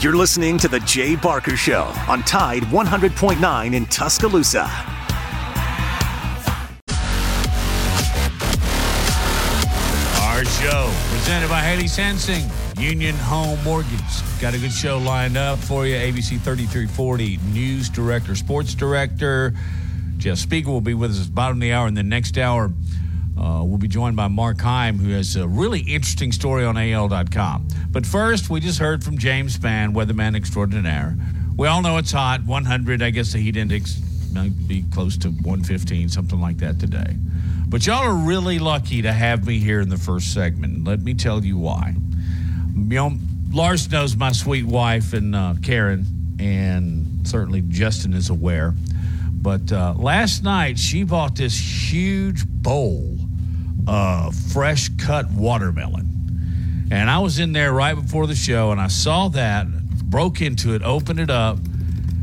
You're listening to The Jay Barker Show on Tide 100.9 in Tuscaloosa. Our show presented by Haley Sensing, Union Home Mortgage. Got a good show lined up for you. ABC 3340 News Director, Sports Director. Jeff Speegle will be with us at the bottom of the hour. And the next hour, uh, we'll be joined by Mark Heim, who has a really interesting story on AL.com. But first, we just heard from James Spann, weatherman extraordinaire. We all know it's hot, 100. I guess the heat index might be close to 115, something like that today. But y'all are really lucky to have me here in the first segment. Let me tell you why. You know, Lars knows my sweet wife and uh, Karen, and certainly Justin is aware. But uh, last night, she bought this huge bowl uh, fresh cut watermelon. And I was in there right before the show and I saw that, broke into it, opened it up,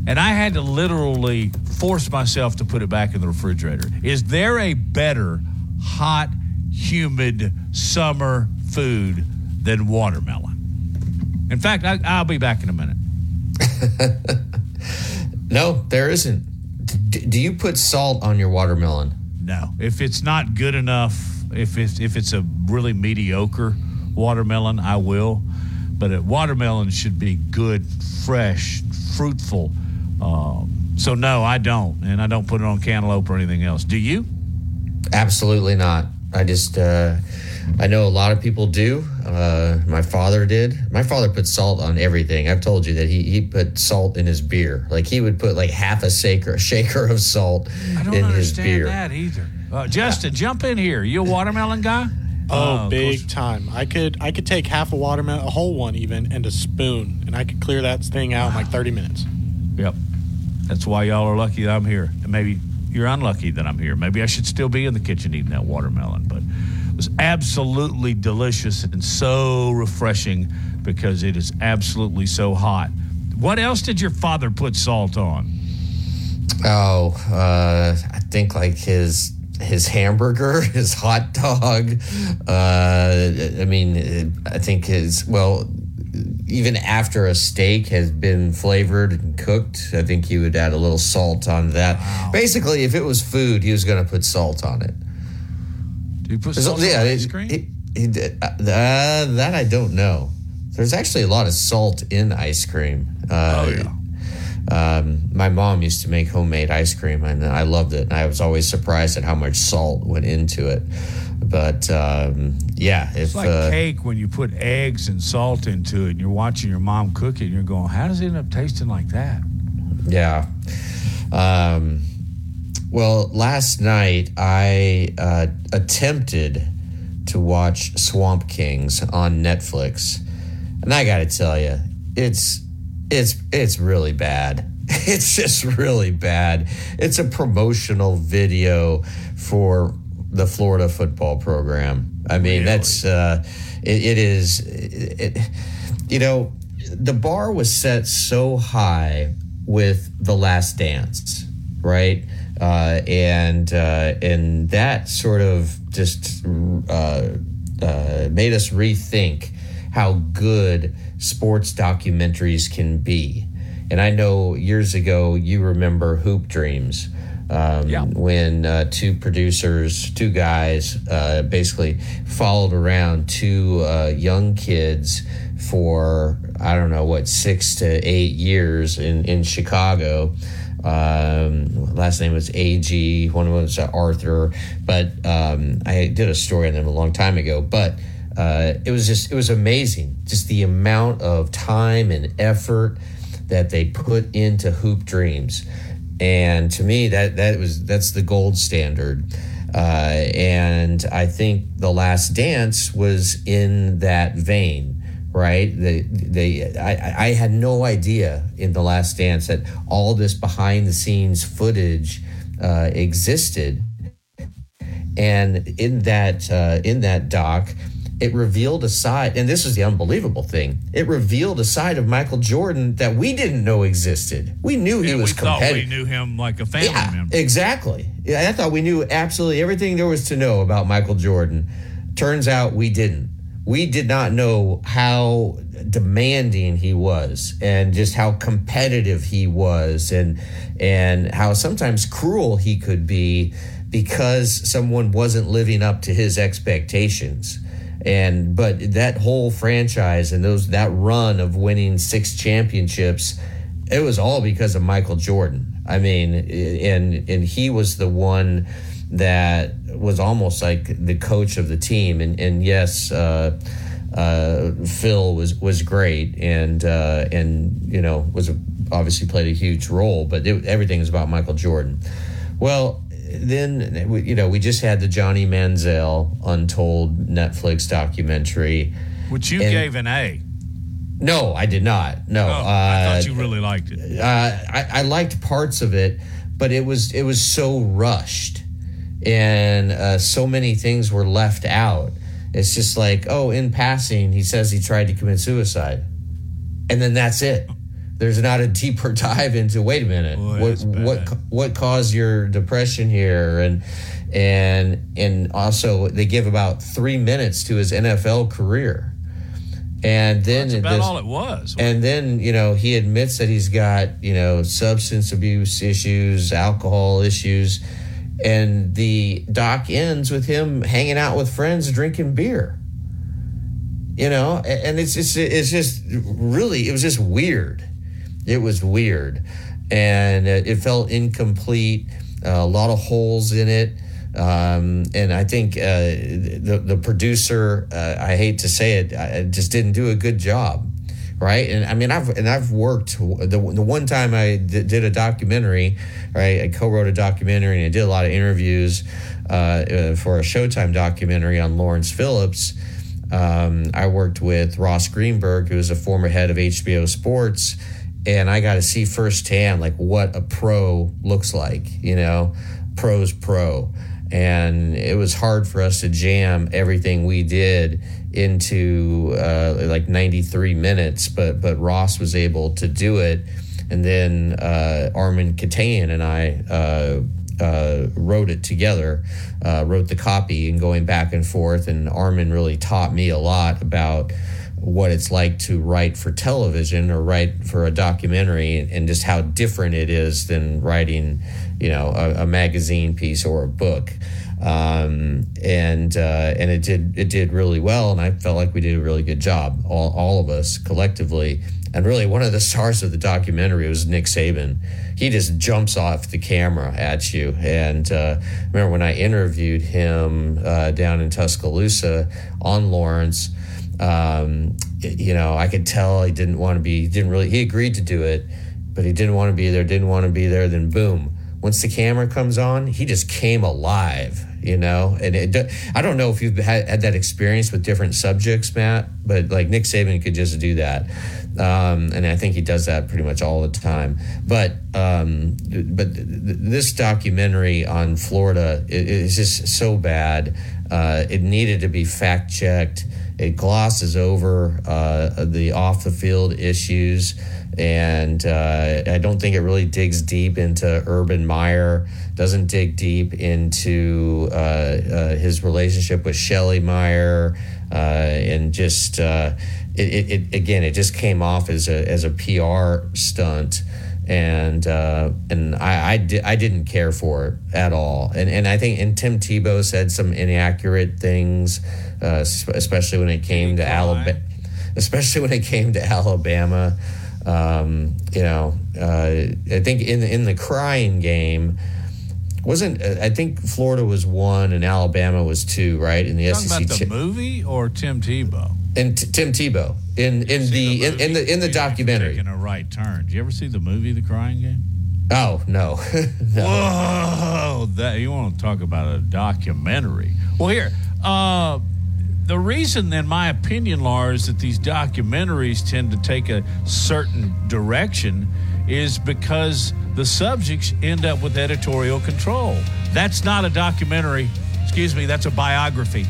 and I had to literally force myself to put it back in the refrigerator. Is there a better hot, humid summer food than watermelon? In fact, I, I'll be back in a minute. no, there isn't. D- do you put salt on your watermelon? No. If it's not good enough, if it's if it's a really mediocre watermelon, I will. But a watermelon should be good, fresh, fruitful. Um, so no, I don't, and I don't put it on cantaloupe or anything else. Do you? Absolutely not. I just uh, I know a lot of people do. Uh, my father did. My father put salt on everything. I've told you that he he put salt in his beer. Like he would put like half a shaker shaker of salt in his beer. I don't like that either. Uh, Justin, jump in here. You a watermelon guy? Oh, big time! I could I could take half a watermelon, a whole one even, and a spoon, and I could clear that thing out in like thirty minutes. Yep. That's why y'all are lucky that I'm here. And maybe you're unlucky that I'm here. Maybe I should still be in the kitchen eating that watermelon. But it was absolutely delicious and so refreshing because it is absolutely so hot. What else did your father put salt on? Oh, uh, I think like his his hamburger, his hot dog. Uh, I mean, I think his well, even after a steak has been flavored and cooked, I think he would add a little salt on that. Wow. Basically, if it was food, he was going to put salt on it. Do you put salt yeah, on ice cream? It, it, it, uh, that I don't know. There's actually a lot of salt in ice cream. Uh, oh yeah. Um, my mom used to make homemade ice cream, and I loved it. And I was always surprised at how much salt went into it. But um, yeah, if, it's like uh, cake when you put eggs and salt into it, and you're watching your mom cook it, and you're going, "How does it end up tasting like that?" Yeah. Um, well, last night I uh, attempted to watch Swamp Kings on Netflix, and I got to tell you, it's it's it's really bad. It's just really bad. It's a promotional video for the Florida football program. I mean, really? that's uh, it, it is. It, you know, the bar was set so high with the Last Dance, right? Uh, and uh, and that sort of just uh, uh, made us rethink how good sports documentaries can be. And I know years ago you remember Hoop Dreams. Um, yeah. When uh, two producers, two guys, uh, basically followed around two uh, young kids for I don't know what six to eight years in in Chicago. Um, last name was Agee. One was Arthur, but um, I did a story on them a long time ago. But uh, it was just it was amazing just the amount of time and effort that they put into hoop dreams. And to me that that was that's the gold standard. Uh, and i think the last dance was in that vein right? They they I, I had no idea in the last dance that all this behind the scenes footage uh, existed. And in that uh, in that doc it revealed a side, and this is the unbelievable thing. It revealed a side of Michael Jordan that we didn't know existed. We knew yeah, he was we competitive. we knew him like a family yeah, member. Exactly. Yeah, I thought we knew absolutely everything there was to know about Michael Jordan. Turns out we didn't. we did not know how demanding he was and just how competitive he was and and how sometimes cruel he could be because someone wasn't living up to his expectations and but that whole franchise and those that run of winning six championships it was all because of Michael Jordan. I mean and and he was the one that was almost like the coach of the team. And and yes uh, uh, Phil was was great and uh, and you know was a, obviously played a huge role but it, everything is about Michael Jordan. Well then you know we just had the Johnny Manziel Untold Netflix documentary, which you gave an A. No, I did not. No, oh, uh, I thought you really liked it. Uh, I, I, liked parts of it, but it was it was so rushed, and uh, so many things were left out. It's just like, oh, in passing, he says he tried to commit suicide, and then that's it there's not a deeper dive into wait a minute Boy, what what what caused your depression here? And and and also they give about three minutes to his NFL career. And then well, that's about all it was. and then you know he admits that he's got you know substance abuse issues alcohol issues and the doc ends with him hanging out with friends drinking beer. You know and it's just it's just really it was just weird it was weird, and it felt incomplete. Uh, a lot of holes in it. Um, and I think uh, the the producer, uh, I hate to say it, I just didn't do a good job, right? And I mean, I've and I've worked the the one time I d- did a documentary, right? I co-wrote a documentary and I did a lot of interviews uh, uh, for a Showtime documentary on Lawrence Phillips. Um, I worked with Ross Greenberg, who was a former head of HBO Sports and I got to see firsthand like what a pro looks like, you know, pros pro. And it was hard for us to jam everything we did into uh, like 93 minutes, but but Ross was able to do it. And then uh, Armen Keteyian and I uh, uh, wrote it together, uh, wrote the copy, and going back and forth. And Armen really taught me a lot about what it's like to write for television or write for a documentary and just how different it is than writing you know a, a magazine piece or a book. Um, and uh, and it did it did really well and I felt like we did a really good job all, all of us collectively. And really one of the stars of the documentary was Nick Saban. He just jumps off the camera at you. And uh, remember when I interviewed him uh, down in Tuscaloosa on Lawrence um, you know, I could tell he didn't want to be, he didn't really, he agreed to do it, but he didn't want to be there, didn't want to be there. Then boom, once the camera comes on, he just came alive, you know? And it, I don't know if you've had, had that experience with different subjects, Matt, but like Nick Saban could just do that. Um, and I think he does that pretty much all the time. But um, but th- this documentary on Florida is just so bad. Uh, it needed to be fact checked. It glosses over uh, the off the field issues, and uh, I don't think it really digs deep into Urban Meyer. Doesn't dig deep into uh, uh his relationship with Shelley Meyer, uh, and just uh, it, it, it, again, it just came off as a as a PR stunt and uh, and I I, di- I didn't care for it at all. And and I think and Tim Tebow said some inaccurate things, uh, especially when it came to Alabama. Especially when it came to Alabama, um, you know, uh, I think in in the crying game wasn't I think Florida was one and Alabama was two, right? In the Talking SEC about the movie or Tim Tebow and T- Tim Tebow in in the, the in, in, the in the documentary. Taking a right turn. Did you ever see the movie The Crying Game? Oh no! no. Whoa! That you want to talk about a documentary? Well, here, uh, the reason, in my opinion, Lars, that these documentaries tend to take a certain direction is because the subjects end up with editorial control. That's not a documentary. Excuse me. That's a biography.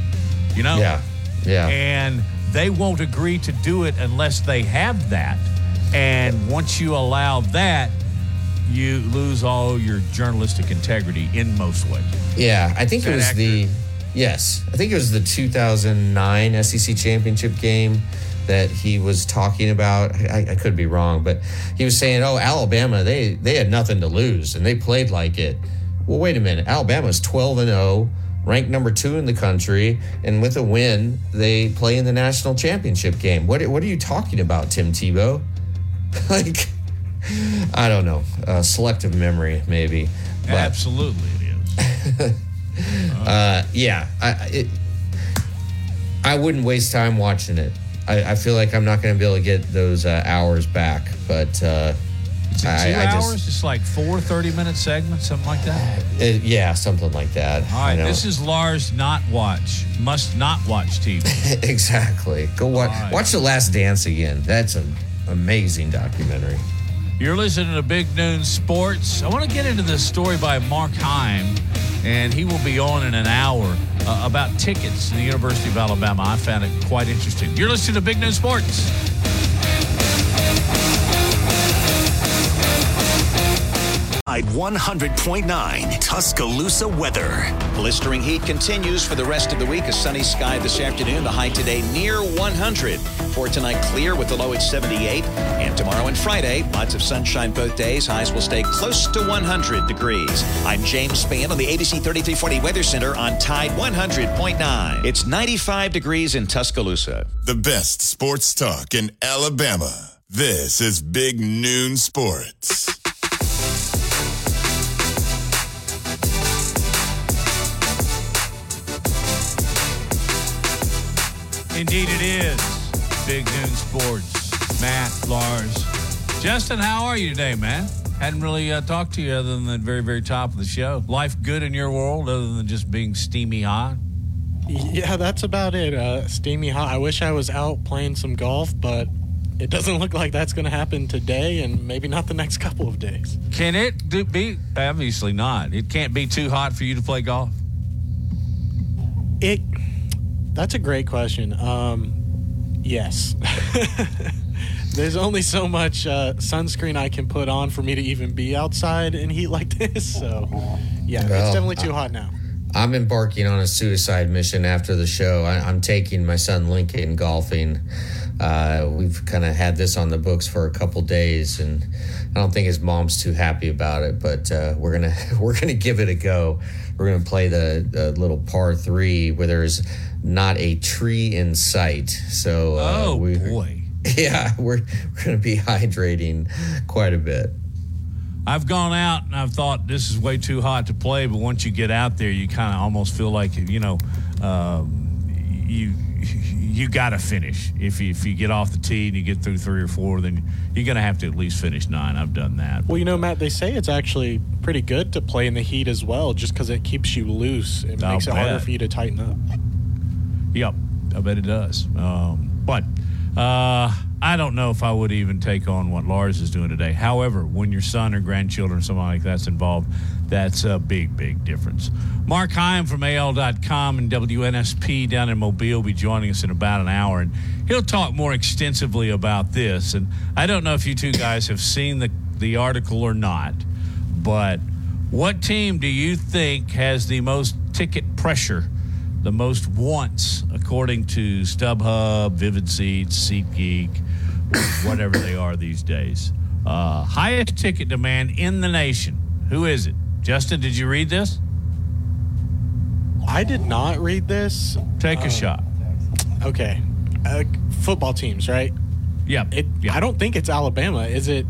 You know? Yeah. Yeah. And they won't agree to do it unless they have that. And once you allow that, you lose all your journalistic integrity in most ways. Yeah, I think it was accurate? the Yes, I think it was the 2009 SEC championship game that he was talking about. I, I, could be wrong, but he was saying, "Oh, Alabama, they they had nothing to lose and they played like it." Well, wait a minute. Alabama's 12 and 0, ranked number two in the country, and with a win, they play in the national championship game. What what are you talking about, Tim Tebow? like, I don't know. Uh, selective memory, maybe. But, Absolutely, it is. uh, yeah, I it, I wouldn't waste time watching it. I, I feel like I'm not going to be able to get those uh, hours back, but uh, two I- I hours? just- Just, like four 30 minute segments, something like that? it- yeah, something like that. All right, this is Lars not watch, must not watch TV. exactly. Go watch right. watch The Last Dance again. That's an amazing documentary. You're listening to Big Noon Sports. I want to get into this story by Mark Heim, and he will be on in an hour uh, about tickets to the University of Alabama. I found it quite interesting. You're listening to Big Noon Sports. 100.9 Tuscaloosa weather. Blistering heat continues for the rest of the week. A sunny sky this afternoon. The high today near 100. For tonight, clear with the low at 78. And tomorrow and Friday, lots of sunshine both days. Highs will stay close to 100 degrees. I'm James Spann on the ABC 3340 Weather Center on Tide 100.9. It's 95 degrees in Tuscaloosa. The best sports talk in Alabama. This is Big Noon Sports. Indeed, it is. Big Noon Sports. Matt, Lars. Justin, how are you today, man? Hadn't really uh, talked to you other than the very, very top of the show. Life good in your world other than just being steamy hot? Yeah, that's about it. Uh, steamy hot. I wish I was out playing some golf, but it doesn't look like that's going to happen today and maybe not the next couple of days. Can it do, be? Obviously not. It can't be too hot for you to play golf. It. That's a great question. Um, yes. There's only so much uh, sunscreen I can put on for me to even be outside in heat like this. So, yeah, Well, it's definitely too hot now. I'm embarking on a suicide mission after the show. I, I'm taking my son Lincoln golfing. Uh, we've kind of had this on the books for a couple days, and I don't think his mom's too happy about it. But uh, we're gonna we're gonna give it a go. We're gonna play the, the little par three where there's not a tree in sight. So uh, Oh, we, boy. yeah, we're we're gonna be hydrating quite a bit. I've gone out and I've thought this is way too hot to play, but once you get out there, you kind of almost feel like you know um, you you got to finish. If you, if you get off the tee and you get through three or four, then you're going to have to at least finish nine. I've done that. Well, you know, Matt, they say it's actually pretty good to play in the heat as well, just because it keeps you loose. It I'll makes it harder for you to tighten up. Yep, I bet it does. Um, but uh, I don't know if I would even take on what Lars is doing today. However, when your son or grandchildren something like that's involved, that's a big, big difference. Mark Heim from AL.com and WNSP down in Mobile will be joining us in about an hour, and he'll talk more extensively about this. And I don't know if you two guys have seen the, the article or not, but what team do you think has the most ticket pressure? The most wants, according to StubHub, Vivid Seats, SeatGeek, whatever they are these days. Uh, highest ticket demand in the nation. Who is it? Justin, did you read this? I did not read this. Take a shot. Okay. Uh, football teams, right? Yeah. It. yeah. I don't think it's Alabama. Is it?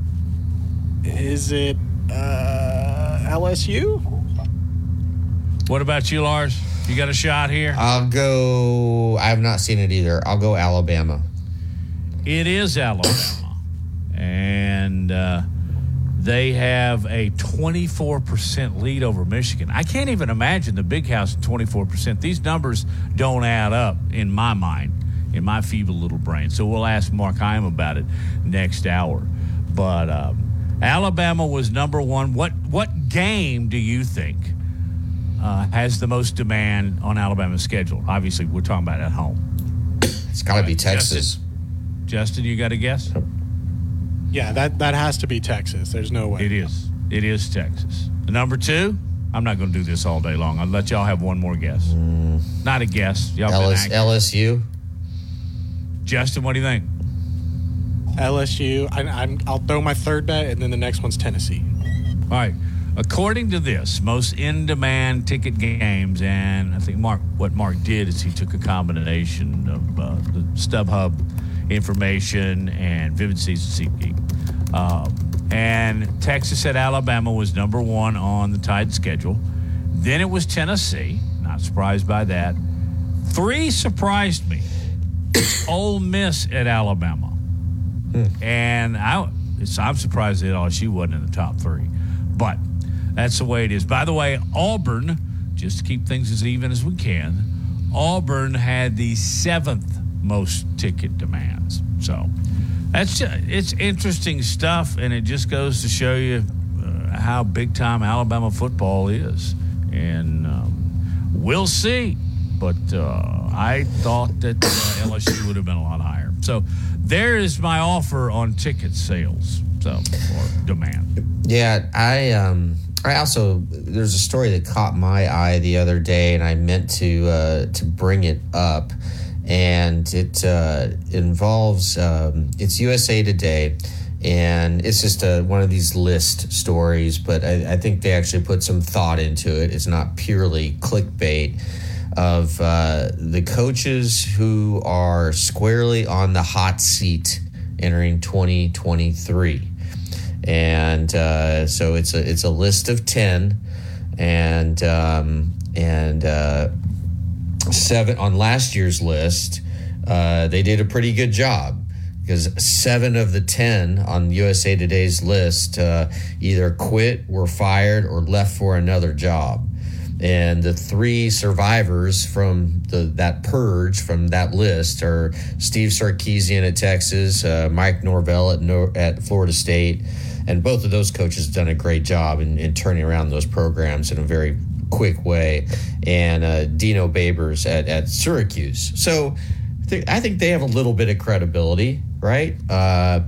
Is it uh, LSU? What about you, Lars? You got a shot here? I'll go. I have not seen it either. I'll go Alabama. It is Alabama. and uh, they have a 24% lead over Michigan. I can't even imagine the big house at 24%. These numbers don't add up in my mind, in my feeble little brain. So we'll ask Mark Heim about it next hour. But um, Alabama was number one. What, what game do you think uh, has the most demand on Alabama's schedule? Obviously, we're talking about at home. It's got to be Texas. Justin, you got a guess? Yeah, that that has to be Texas. There's no way. It is. It is Texas. Number two, I'm not going to do this all day long. I'll let y'all have one more guess. Not a guess. Y'all been LS, accurate. LSU. Justin, what do you think? LSU. I, I'm, I'll throw my third bet, and then the next one's Tennessee. All right. According to this, most in-demand ticket games, and I think Mark, what Mark did is he took a combination of uh, the StubHub information and Vivid Season SeatGeek. Um, and Texas at Alabama was number one on the Tide schedule. Then it was Tennessee. Not surprised by that. Three surprised me. Ole Miss at Alabama. And I, it's, I'm surprised that LSU wasn't in the top three. But that's the way it is. By the way, Auburn, just to keep things as even as we can, Auburn had the seventh most ticket demands. So that's just, it's interesting stuff, and it just goes to show you uh, how big time Alabama football is. And um, we'll see. But uh, I thought that uh, LSU would have been a lot higher. So there is my offer on ticket sales. So or demand. Yeah, I um I also there's a story that caught my eye the other day, and I meant to uh, to bring it up, and it uh, involves um, it's USA Today, and it's just a, one of these list stories, but I, I think they actually put some thought into it. It's not purely clickbait of uh, the coaches who are squarely on the hot seat entering 2023 and uh, so it's a it's a list of ten, and um, and uh, seven on last year's list. Uh, they did a pretty good job because seven of the ten on USA Today's list uh, either quit, were fired, or left for another job. And the three survivors from the that purge from that list are Steve Sarkisian at Texas, uh, Mike Norvell at Nor- at Florida State, and both of those coaches have done a great job in, in turning around those programs in a very quick way. And uh, Dino Babers at, at Syracuse. So I think, I think they have a little bit of credibility, right? Uh,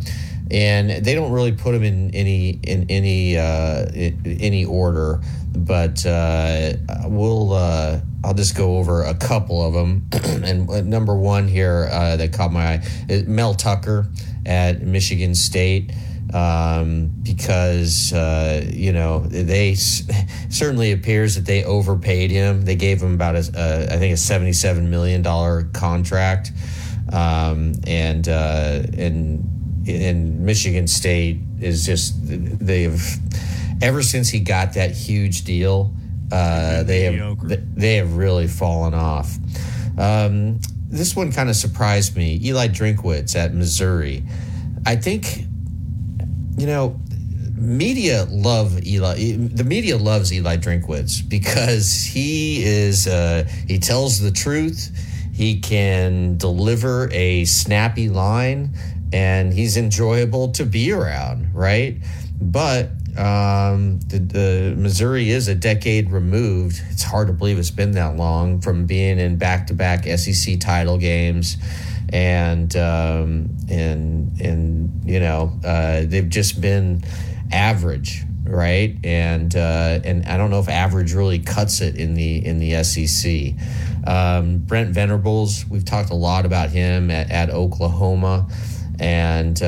and they don't really put them in any in any uh, in any order, but uh, we'll uh, I'll just go over a couple of them. and uh, number one here uh, that caught my eye Mel Tucker at Michigan State um, because uh, you know they certainly appears that they overpaid him. They gave him about a, uh, think a seventy-seven million dollar contract, um, and uh, and and Michigan State is just they've ever since he got that huge deal, uh, they have they have really fallen off. Um, this one kind of surprised me. Eli Drinkwitz at Missouri. I think you know, media love Eli. The media loves Eli Drinkwitz because he is uh, he tells the truth. He can deliver a snappy line, and he's enjoyable to be around. Right, but um, the, the Missouri is a decade removed. It's hard to believe it's been that long from being in back-to-back SEC title games and um, and and you know uh, they've just been average, right? And uh, and I don't know if average really cuts it in the in the SEC. Um, Brent Venables, we've talked a lot about him at, at Oklahoma, and uh,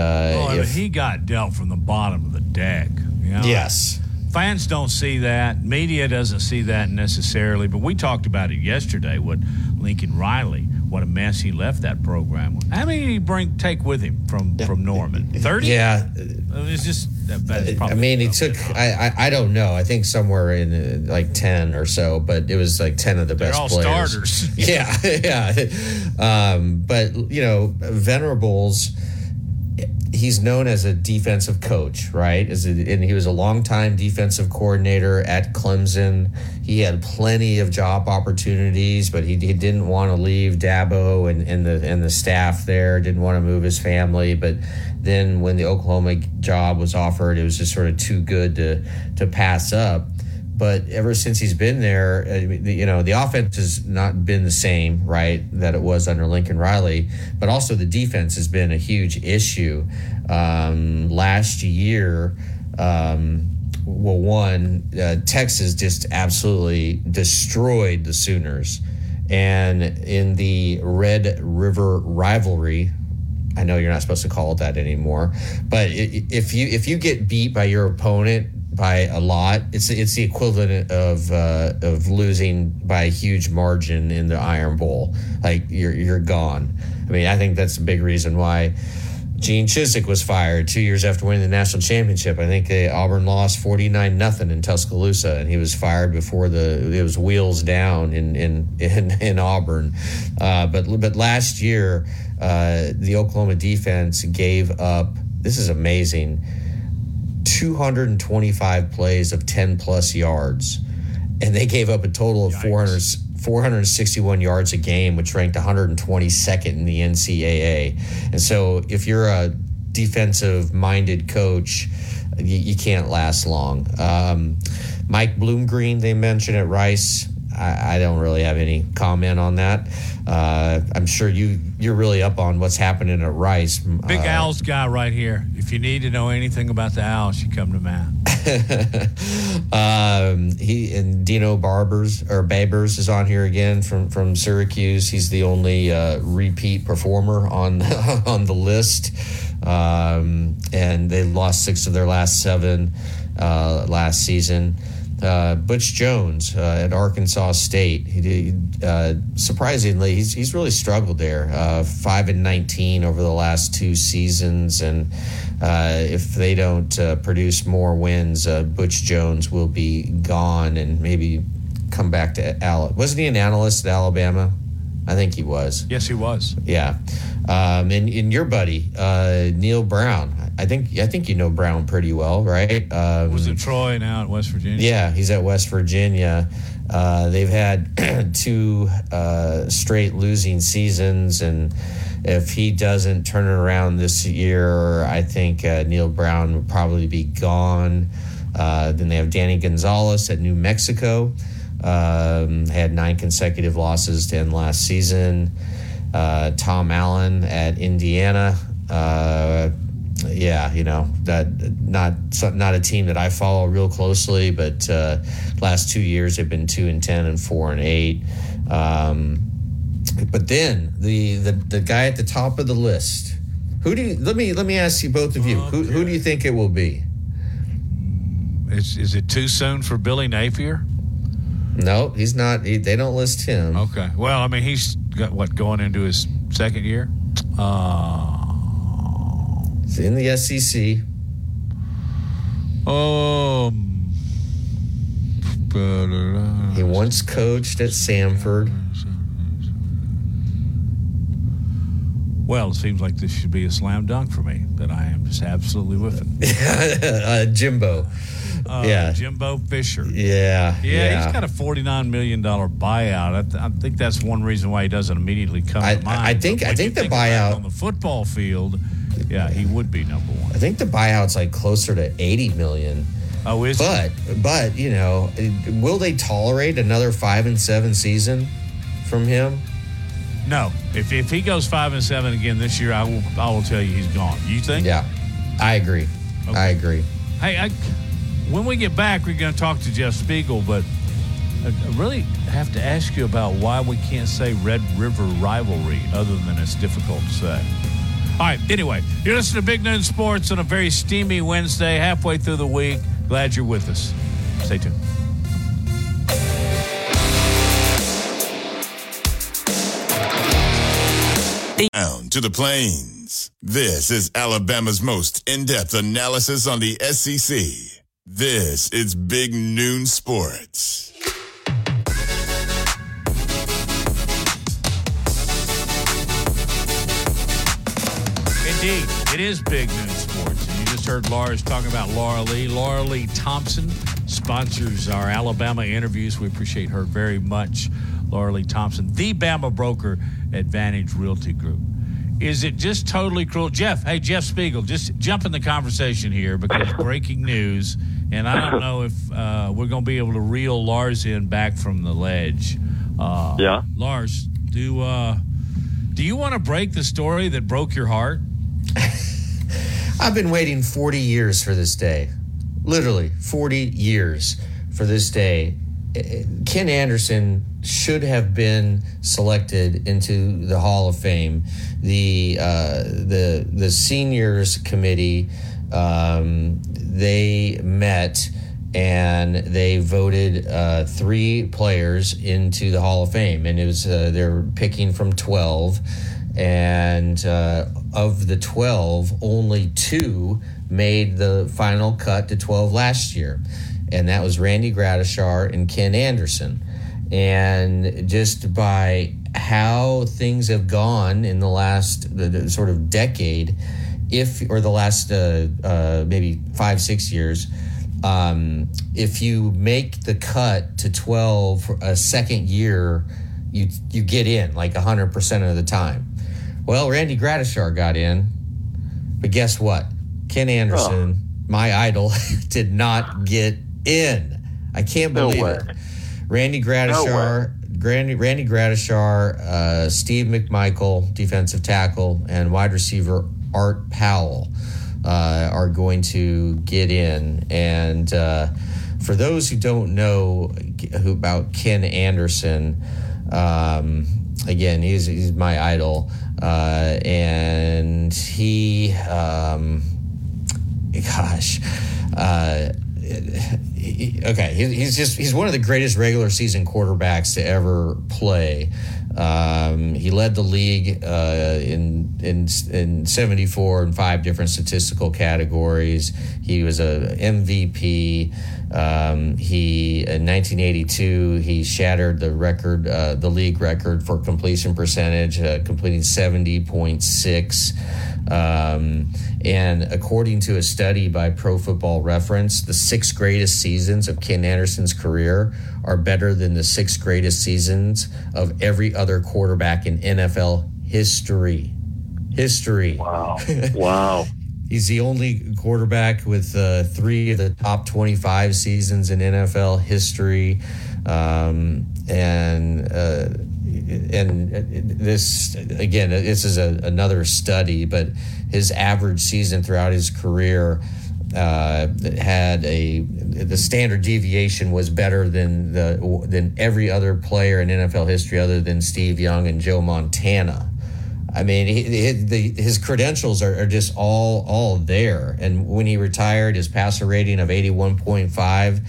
Oh, if- he got dealt from the bottom of the deck. You know? yes, Fans don't see that. Media doesn't see that necessarily. But we talked about it yesterday with Lincoln Riley. What a mess he left that program with. How many did he bring take with him from from Norman? Thirty. yeah. It's just that, that's I mean, he took. I, I I don't know. I think somewhere in uh, like ten or so, but it was like ten of the They're best all players. starters. Yeah, yeah. Um, but you know, Venables, he's known as a defensive coach, right? As a, and he was a longtime defensive coordinator at Clemson. He had plenty of job opportunities, but he, he didn't want to leave Dabo and, and the and the staff there. Didn't want to move his family, but then when the Oklahoma job was offered, it was just sort of too good to to pass up but ever since he's been there, the- you know, the offense has not been the same, right, that it was under Lincoln Riley, but also the defense has been a huge issue. Um, last year, um, well, one, uh, Texas just absolutely destroyed the Sooners. And in the Red River rivalry, I know you're not supposed to call it that anymore, but if you if you get beat by your opponent by a lot, it's it's the equivalent of uh, of losing by a huge margin in the Iron Bowl. Like you're you're gone. I mean, I think that's a big reason why Gene Chizik was fired two years after winning the national championship. I think they, Auburn lost forty nine nothing in Tuscaloosa, and he was fired before the it was wheels down in in in, in Auburn. Uh, but but last year, uh, the Oklahoma defense gave up. This is amazing. 225 plays of 10 plus yards, and they gave up a total of 400, 461 yards a game, which ranked 122nd in the NCAA. And so, if you're a defensive minded coach, you, you, can't last long. Um, Mike Bloomgren, they mentioned at Rice. I, I, don't really have any comment on that. Uh, I'm sure you you're really up on what's happening at Rice. Big uh, Owls guy right here. If you need to know anything about the Owls, you come to Matt. um, he and Dino Barbers or Babers is on here again from from Syracuse. He's the only uh, repeat performer on on the list, um, and they lost six of their last seven uh, last season. Uh, Butch Jones uh, at Arkansas State. He uh, surprisingly, he's, he's really struggled there. Uh, five and nineteen over the last two seasons, and uh, if they don't uh, produce more wins, Butch Jones will be gone and maybe come back to Al. Wasn't he an analyst at Alabama? I think he was. Yes, he was. Yeah, um, and, and your buddy Neal Brown. I think I think you know Brown pretty well, right? Um, was it Troy now at West Virginia? Yeah, he's at West Virginia. Uh, they've had two uh, straight losing seasons, and if he doesn't turn it around this year, I think uh, Neal Brown would probably be gone. Uh, then they have Danny Gonzalez at New Mexico. Um, had nine consecutive losses to end last season. Uh, Tom Allen at Indiana uh, yeah, you know that not not a team that I follow real closely, but uh, last two years they've been two and ten and four and eight. Um, but then the, the the guy at the top of the list, who do you, let me let me ask you both of you, who who do you think it will be? Is is it too soon for Billy Napier? No, he's not. He, they don't list him. Okay. Well, I mean, he's got what going into his second year. Uh, it's in the SEC. Um, he once coached at Samford. Well, it seems like this should be a slam dunk for me. That I am just absolutely with it. uh, Jimbo. Uh, yeah, Jimbo Fisher. Yeah, yeah, yeah, he's got a forty-nine million dollar buyout. I, th- I, think that's one reason why he doesn't immediately come I, to mind. I think I think the buyout on the football field yeah, he would be number one. I think the buyout's like closer to 80 million. Oh, is but it? but you know, will they tolerate another five and seven season from him? No. If, if he goes five and seven again this year, I will I will tell you he's gone. You think? Yeah, I agree. Okay. I agree. Hey, I, when we get back, we're going to talk to Jeff Speegle, but I really have to ask you about why we can't say Red River rivalry, other than it's difficult to say. All right. Anyway, you're listening to Big Noon Sports on a very steamy Wednesday, halfway through the week. Glad you're with us. Stay tuned. Down to the plains. This is Alabama's most in-depth analysis on the SEC. This is Big Noon Sports. indeed. It is big news sports. And you just heard Lars talking about Laura Lee. Laura Lee Thompson sponsors our Alabama interviews. We appreciate her very much. Laura Lee Thompson, the Bama broker at Vantage Realty Group. Is it just totally cruel? Jeff, hey, Jeff Speegle, just jump in the conversation here because breaking news, and I don't know if uh, we're going to be able to reel Lars in back from the ledge. Uh, yeah. Lars, do, uh, do you want to break the story that broke your heart? I've been waiting 40 years for this day. literally 40 years for this day. Eh, Ken Anderson should have been selected into the Hall of Fame. The uh, the the seniors committee um, they met and they voted uh, three players into the Hall of Fame, and it was uh, they're picking from twelve, and uh, of the twelve, only two made the final cut to twelve last year, and that was Randy Gradishar and Ken Anderson, and just by how things have gone in the last sort of decade, if or the last uh, uh, maybe five six years um, if you make the cut to 12 for a second year, you you get in like 100% of the time. Well, Randy Gradishar got in, but guess what? Ken Anderson, oh. my idol, did not get in. I can't believe no it. Randy Gradishar, no Randy, Randy Gradishar, uh, Steve McMichael, defensive tackle, and wide receiver Art Powell uh, are going to get in. And uh, for those who don't know who, about Ken Anderson, um, again, he's, he's my idol. Uh, and he, um, gosh, uh, okay, he's just he's one of the greatest regular season quarterbacks to ever play. Um, he led the league uh, in in in '74 in five different statistical categories. He was a MVP. Um, he in 1982 he shattered the record, uh, the league record for completion percentage, uh, completing 70.6. Um, and according to a study by Pro Football Reference, the six greatest seasons of Ken Anderson's career are better than the six greatest seasons of every other quarterback in NFL history. History. Wow. Wow. He's the only quarterback with uh, three of the top 25 seasons in NFL history. Um, and uh, and this again, this is a, another study, but his average season throughout his career uh, had a the standard deviation was better than the than every other player in NFL history other than Steve Young and Joe Montana. I mean, he, he, the, his credentials are, are, just all all there. And when he retired, his passer rating of eighty one point five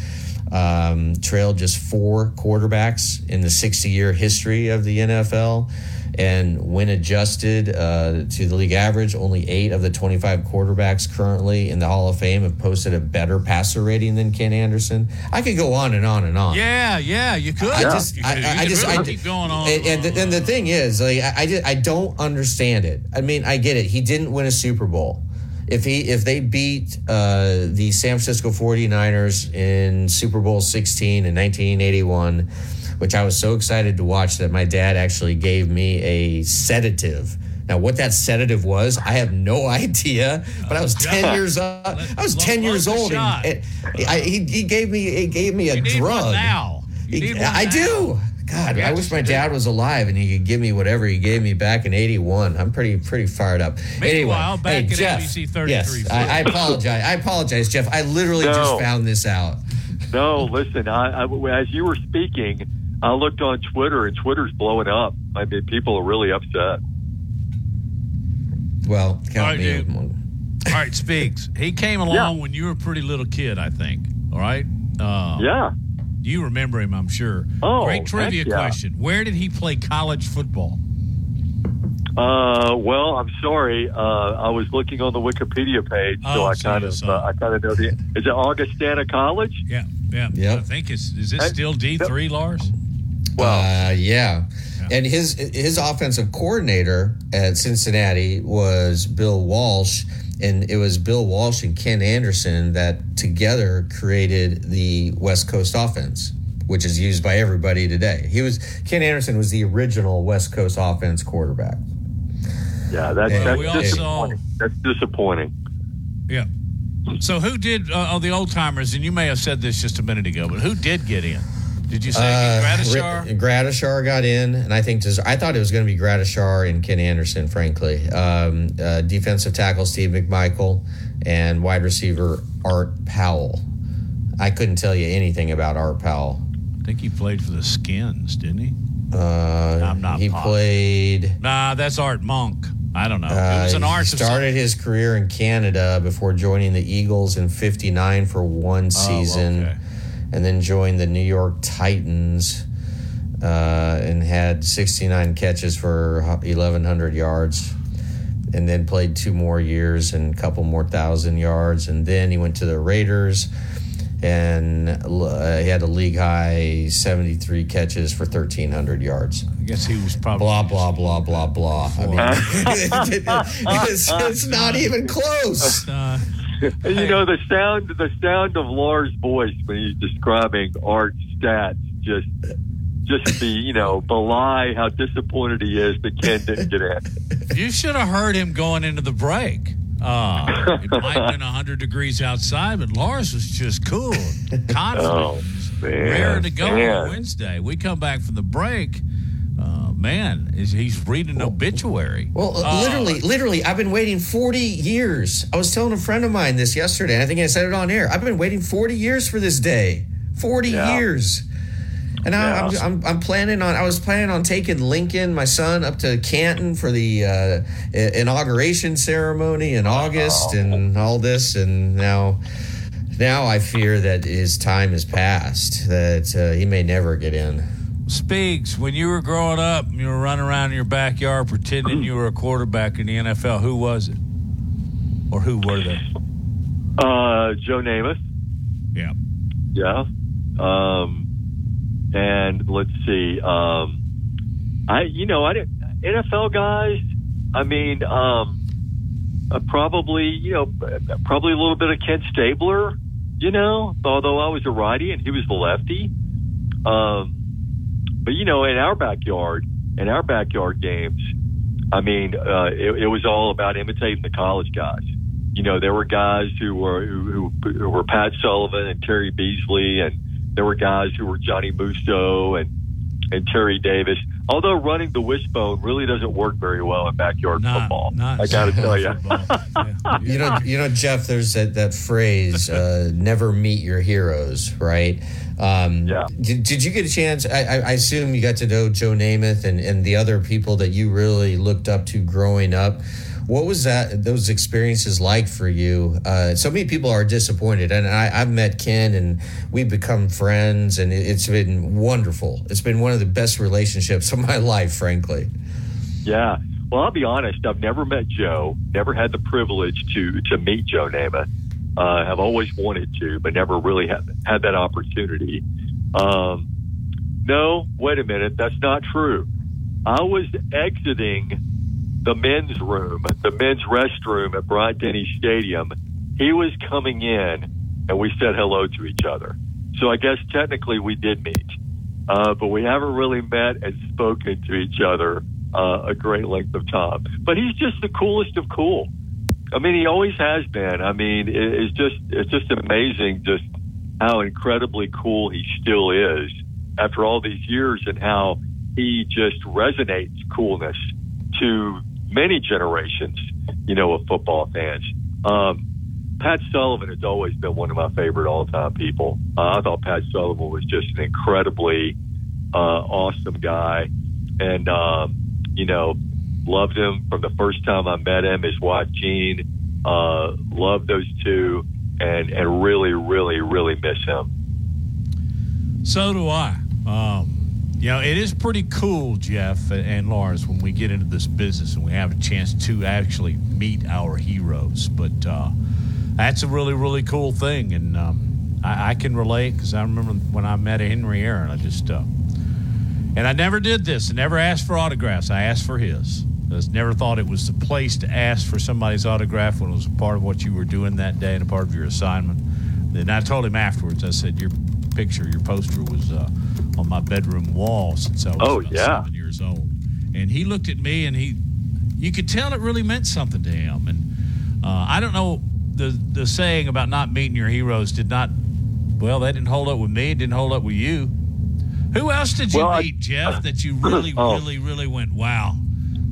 um, trailed just four quarterbacks in the 60 year history of the NFL. And when adjusted uh, to the league average, only eight of the 25 quarterbacks currently in the Hall of Fame have posted a better passer rating than Ken Anderson. I could go on and on and on. Yeah, yeah, you could. I just, you I, I, I just, really I, keep going on. And, and, the, and the thing is, like, I, I, just, I don't understand it. I mean, I get it. He didn't win a Super Bowl if he if they beat uh, the San Francisco 49ers in Super Bowl 16 in 1981, which I was so excited to watch that my dad actually gave me a sedative. Now, what that sedative was, I have no idea. But I was oh, ten years old. I was ten years old, and, I, he, he gave me he gave me a you drug. now, he, I now. do. God, I wish my dad was alive and he could give me whatever he gave me back in '81. I'm pretty pretty fired up. Meanwhile, anyway, back hey, at Jeff, ABC 33. Yes, I, I, apologize. I apologize, Jeff. I literally no. just found this out. No, listen. I, I, as you were speaking, I looked on Twitter and Twitter's blowing up. I mean, people are really upset. Well, count All right, me. dude. All right, Speaks. He came along Yeah. when you were a pretty little kid, I think. All right. Uh, Yeah. You remember him, I'm sure. Oh, Great trivia heck yeah. question. Where did he play college football? Uh, well, I'm sorry. Uh, I was looking on the Wikipedia page, so Oh, I kind of, uh, I kind of know the. Is it Augustana College? Yeah, yeah. Yep. I think it's is this still D three, Lars? Uh, yeah. Yeah. And his his offensive coordinator at Cincinnati was Bill Walsh, and it was Bill Walsh and Ken Anderson that together created the West Coast offense, which is used by everybody today. He was Ken Anderson was the original West Coast offense quarterback. Yeah, that's, Well, that's we also- disappointing. That's disappointing. Yeah. So who did uh, the old timers? And you may have said this just a minute ago, but who did get in? Did you say Uh, Gradishar? Ri- Gradishar got in, and I think I thought it was going to be Gradishar and Ken Anderson. Frankly, um, uh, defensive tackle Steve McMichael, and wide receiver Art Powell. I couldn't tell you anything about Art Powell. I think he played for the Skins, didn't he? Uh, I'm not He played. Nah, that's Art Monk. I don't know. it Uh, was an he art. started his career in Canada before joining the Eagles in '59 for one season, okay. And then joined the New York Titans uh, and had 69 catches for 1,100 yards, and then played two more years and a couple more thousand yards, and then he went to the Raiders. And uh, he had a league high 73 catches for 1,300 yards I guess he was probably blah blah blah blah blah. I mean, it's, it's not even close. Uh, you know the sound the sound of Lars' voice when he's describing art stats just just be you know belie how disappointed he is that Ken didn't get in. you should have heard him going into the break. Uh, it might have been 100 degrees outside, but Lars was just cool, confident, Oh, man, raring to go man. on Wednesday. We come back from the break. Uh, man, is he's reading an obituary. Well, Uh, literally, literally, I've been waiting 40 years. I was telling a friend of mine this yesterday, and I think I said it on air. I've been waiting 40 years for this day. 40 Yeah. years. And I, I'm, I'm, I'm planning on, I was planning on taking Lincoln, my son, up to Canton for the uh, inauguration ceremony in August and all this. And now, now I fear that his time has passed, that uh, he may never get in. Speaks, when you were growing up, and you were running around in your backyard pretending you were a quarterback in the NFL. Who was it? Or who were they? Uh, Joe Namath, Yeah. yeah. Um, and let's see. Um, I you know I didn't NFL guys. I mean, um, uh, probably you know probably a little bit of Ken Stabler. You know, although I was a righty and he was the lefty. Um, but you know, in our backyard, in our backyard games, I mean, uh, it, it was all about imitating the college guys. You know, there were guys who were who, who, were Pat Sullivan and Terry Beasley, and there were guys who were Johnny Musso and and Terry Davis. Although running the wishbone really doesn't work very well in backyard Not, football, not I got to tell you. Yeah. You know, you know, Jeff. There's that that phrase, uh, "Never meet your heroes," right? Um, Yeah. Did, did you get a chance? I, I, I assume you got to know Joe Namath and, and the other people that you really looked up to growing up. What was that? Those experiences like for you? Uh, so many people are disappointed, and I, I've met Ken, and we've become friends, and it, it's been wonderful. It's been one of the best relationships of my life, frankly. Yeah. Well, I'll be honest. I've never met Joe. Never had the privilege to to meet Joe Namath. Uh, have always wanted to, but never really had had that opportunity. Um, no, wait a minute. That's not true. I was exiting the men's room, the men's restroom at Bryant Denny Stadium. He was coming in, and we said hello to each other. So I guess technically we did meet, uh, but we haven't really met and spoken to each other uh, a great length of time. But he's just the coolest of cool. I mean, he always has been. I mean, it, it's just it's just amazing just how incredibly cool he still is after all these years, and how he just resonates coolness to many generations, you know, of football fans. Um, Pat Sullivan has always been one of my favorite all-time people. Uh, I thought Pat Sullivan was just an incredibly uh, awesome guy, and um, you know, loved him from the first time I met him. His wife Jean, uh, loved those two, and and really, really, really miss him. So do I. Um, you know, it is pretty cool, Jeff and Lars, when we get into this business and we have a chance to actually meet our heroes. But uh, that's a really, really cool thing. And um, I, I can relate because I remember when I met Henry Aaron, I just, uh, and I never did this. I never asked for autographs. I asked for his. I just never thought it was the place to ask for somebody's autograph when it was a part of what you were doing that day and a part of your assignment. Then I told him afterwards, I said, Your picture, your poster was uh, on my bedroom wall since I was Oh, yeah. seven years old. And he looked at me and he, you could tell it really meant something to him. And uh, I don't know, the, the saying about not meeting your heroes did not, well, that didn't hold up with me. It didn't hold up with you. Who else did you Well, I- meet, Jeff, that you really, Oh. really, really went, wow,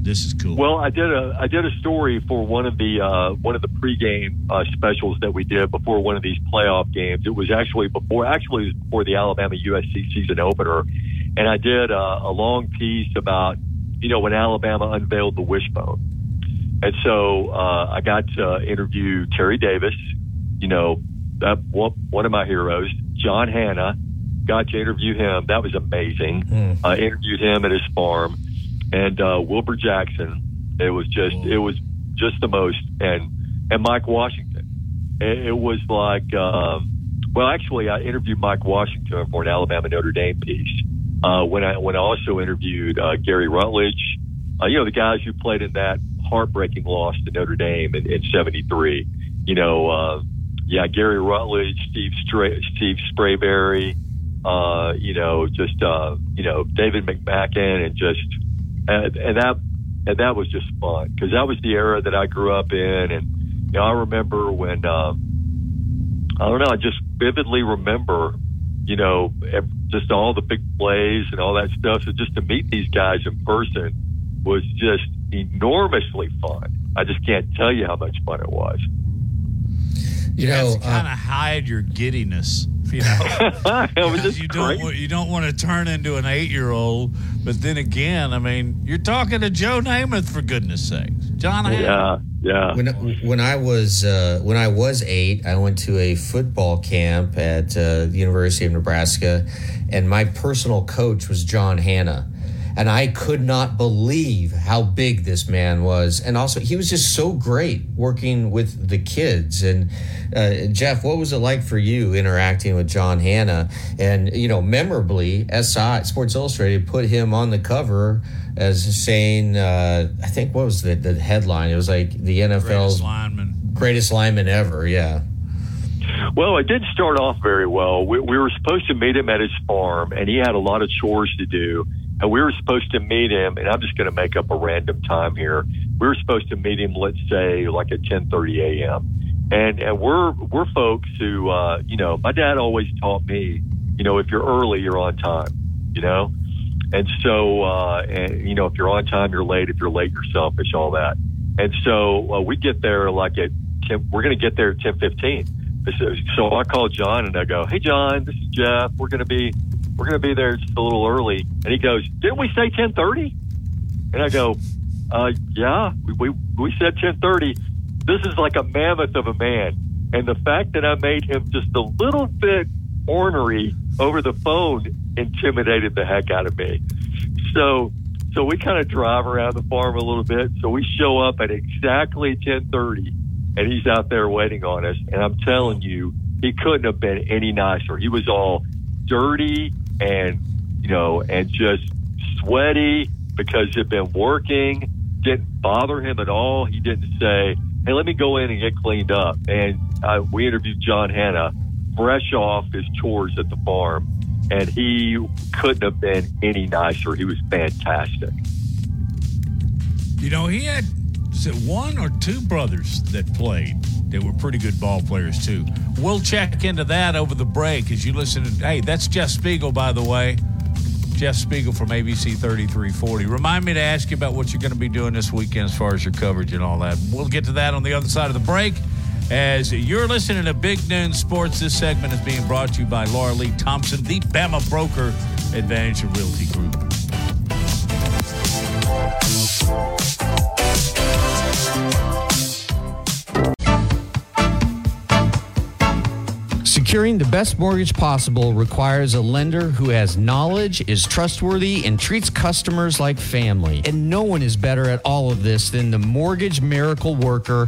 This is cool. Well, I did a I did a story for one of the uh, one of the pregame uh, specials that we did before one of these playoff games. It was actually before actually it was before the Alabama USC season opener, and I did uh, a long piece about you know when Alabama unveiled the wishbone, and so uh, I got to interview Terry Davis, you know that one, one of my heroes, John Hannah. Got to interview him. That was amazing. Mm. I interviewed him at his farm and uh, Wilbur Jackson. It was just it was just the most and and Mike Washington. It, it was like um, well, actually, I interviewed Mike Washington for an Alabama Notre Dame piece. Uh, when I when I also interviewed uh, Gary Rutledge, uh, you know the guys who played in that heartbreaking loss to Notre Dame in, in '73. You know, uh, yeah, Gary Rutledge, Steve Steve Sprayberry, uh, you know, just uh, you know David McMakin, and just and, and that and that was just fun because that was the era that I grew up in, and you know, I remember when um, I don't know, I just vividly remember, you know, ev- just all the big plays and all that stuff. So just to meet these guys in person was just enormously fun. I just can't tell you how much fun it was. You know, to kind uh, of hide your giddiness, you know. it you don't crazy. you don't want to turn into an eight year old, but then again, I mean, you're talking to Joe Namath for goodness sakes, John. Yeah, yeah. when when I was uh, when I was eight, I went to a football camp at uh, the University of Nebraska, and my personal coach was John Hannah, and I could not believe how big this man was, and also he was just so great working with the kids. And uh, Jeff, what was it like for you interacting with John Hannah? And you know, memorably, SI Sports Illustrated put him on the cover as saying, uh, I think what was the, the headline? It was like the NFL's Greatest lineman. greatest lineman ever. Yeah. Well, it did start off very well. We, we were supposed to meet him at his farm, and he had a lot of chores to do. And we were supposed to meet him, and I'm just going to make up a random time here. We were supposed to meet him, let's say, like at 10:30 a.m. And and we're we're folks who, uh, you know, my dad always taught me, you know, if you're early, you're on time, you know. And so, uh, and you know, if you're on time, you're late. If you're late, you're selfish. All that. And so uh, we get there like at 10, we're going to get there at 10:15. So, so I call John and I go, "Hey, John, this is Jeff. We're going to be we're going to be there just a little early." And he goes, "Didn't we say 10:30?" And I go, uh, "Yeah, we, we we said 10:30." This is like a mammoth of a man, and the fact that I made him just a little bit ornery over the phone intimidated the heck out of me. So so we kind of drive around the farm a little bit. So we show up at exactly 10:30, and he's out there waiting on us. And I'm telling you, he couldn't have been any nicer. He was all dirty and you know, and just sweaty because he'd been working. Didn't bother him at all. He didn't say, "Hey, let me go in and get cleaned up." And uh, we interviewed John Hannah, fresh off his chores at the farm, and he couldn't have been any nicer. He was fantastic. You know, he had is it one or two brothers that played that were pretty good ball players too. We'll check into that over the break as you listen to. Hey, that's Jeff Speegle, by the way. Jeff Speegle from ABC 3340. Remind me to ask you about what you're going to be doing this weekend as far as your coverage and all that. We'll get to that on the other side of the break. As you're listening to Big Noon Sports, this segment is being brought to you by Laura Lee Thompson, the Bama broker, Advantage Realty Group. Securing the best mortgage possible requires a lender who has knowledge, is trustworthy, and treats customers like family. And no one is better at all of this than the mortgage miracle worker,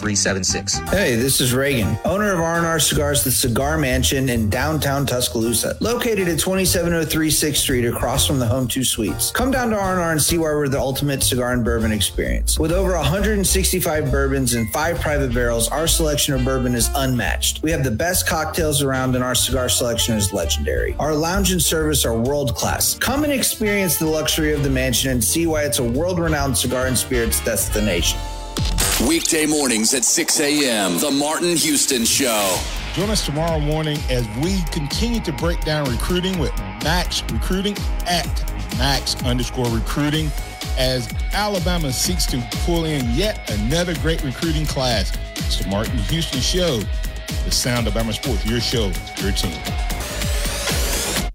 0376. Hey, this is Reagan, owner of R&R Cigars, the Cigar Mansion in downtown Tuscaloosa, located at 2703 6th Street across from the Home 2 Suites. Come down to R&R and see why we're the ultimate cigar and bourbon experience. With over 165 bourbons and five private barrels, our selection of bourbon is unmatched. We have the best cocktails around and our cigar selection is legendary. Our lounge and service are world class. Come and experience the luxury of the mansion and see why it's a world renowned cigar and spirits destination. Weekday mornings at 6 a.m. The Martin Houston Show. Join us tomorrow morning as we continue to break down recruiting with Max Recruiting at Max underscore recruiting as Alabama seeks to pull in yet another great recruiting class. It's the Martin Houston Show, the sound of Alabama Sports, your show, your team.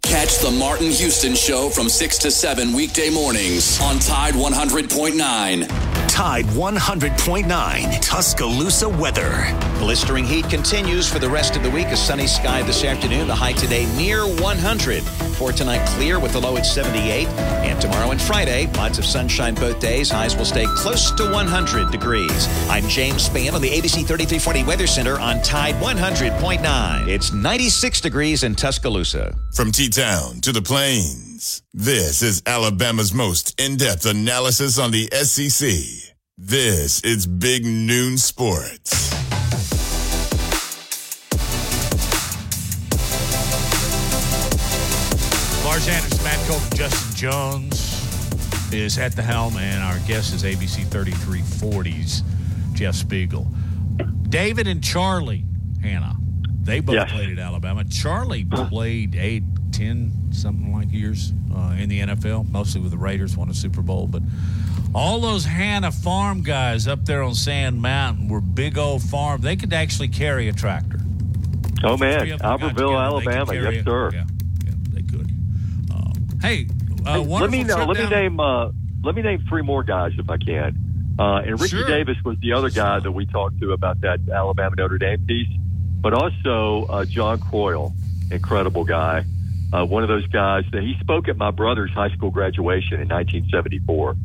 Catch the Martin Houston Show from 6 to 7 weekday mornings on Tide 100.9. Tide 100.9 Tuscaloosa weather. Blistering heat continues for the rest of the week. A sunny sky this afternoon. The high today near 100. For tonight, clear with the low at 78. And tomorrow and Friday, lots of sunshine both days. Highs will stay close to 100 degrees. I'm James Spann on the ABC 3340 Weather Center on Tide 100.9. It's 96 degrees in Tuscaloosa. From T Town to the Plains, this is Alabama's most in depth analysis on the SEC. This is Big Noon Sports. Lars Anderson, Matt Colton, Justin Jones is at the helm, and our guest is ABC 3340's Jeff Speegle. David and Charlie, Hannah, they both Yes. played at Alabama. Charlie played eight, ten, something like years uh, in the NFL, mostly with the Raiders, won a Super Bowl. But all those Hannah farm guys up there on Sand Mountain were big old farm. They could actually carry a tractor. Oh man, Albertville, Alabama. Yes, sir. Yeah, yeah, they could. Um, hey, uh, Hey, let me know. Let me name. Uh, let me name three more guys if I can. Uh, and Ricky Sure. Davis was the other guy that we talked to about that Alabama Notre Dame piece, but also uh, John Croyle, incredible guy. Uh, one of those guys that he spoke at my brother's high school graduation in 1974.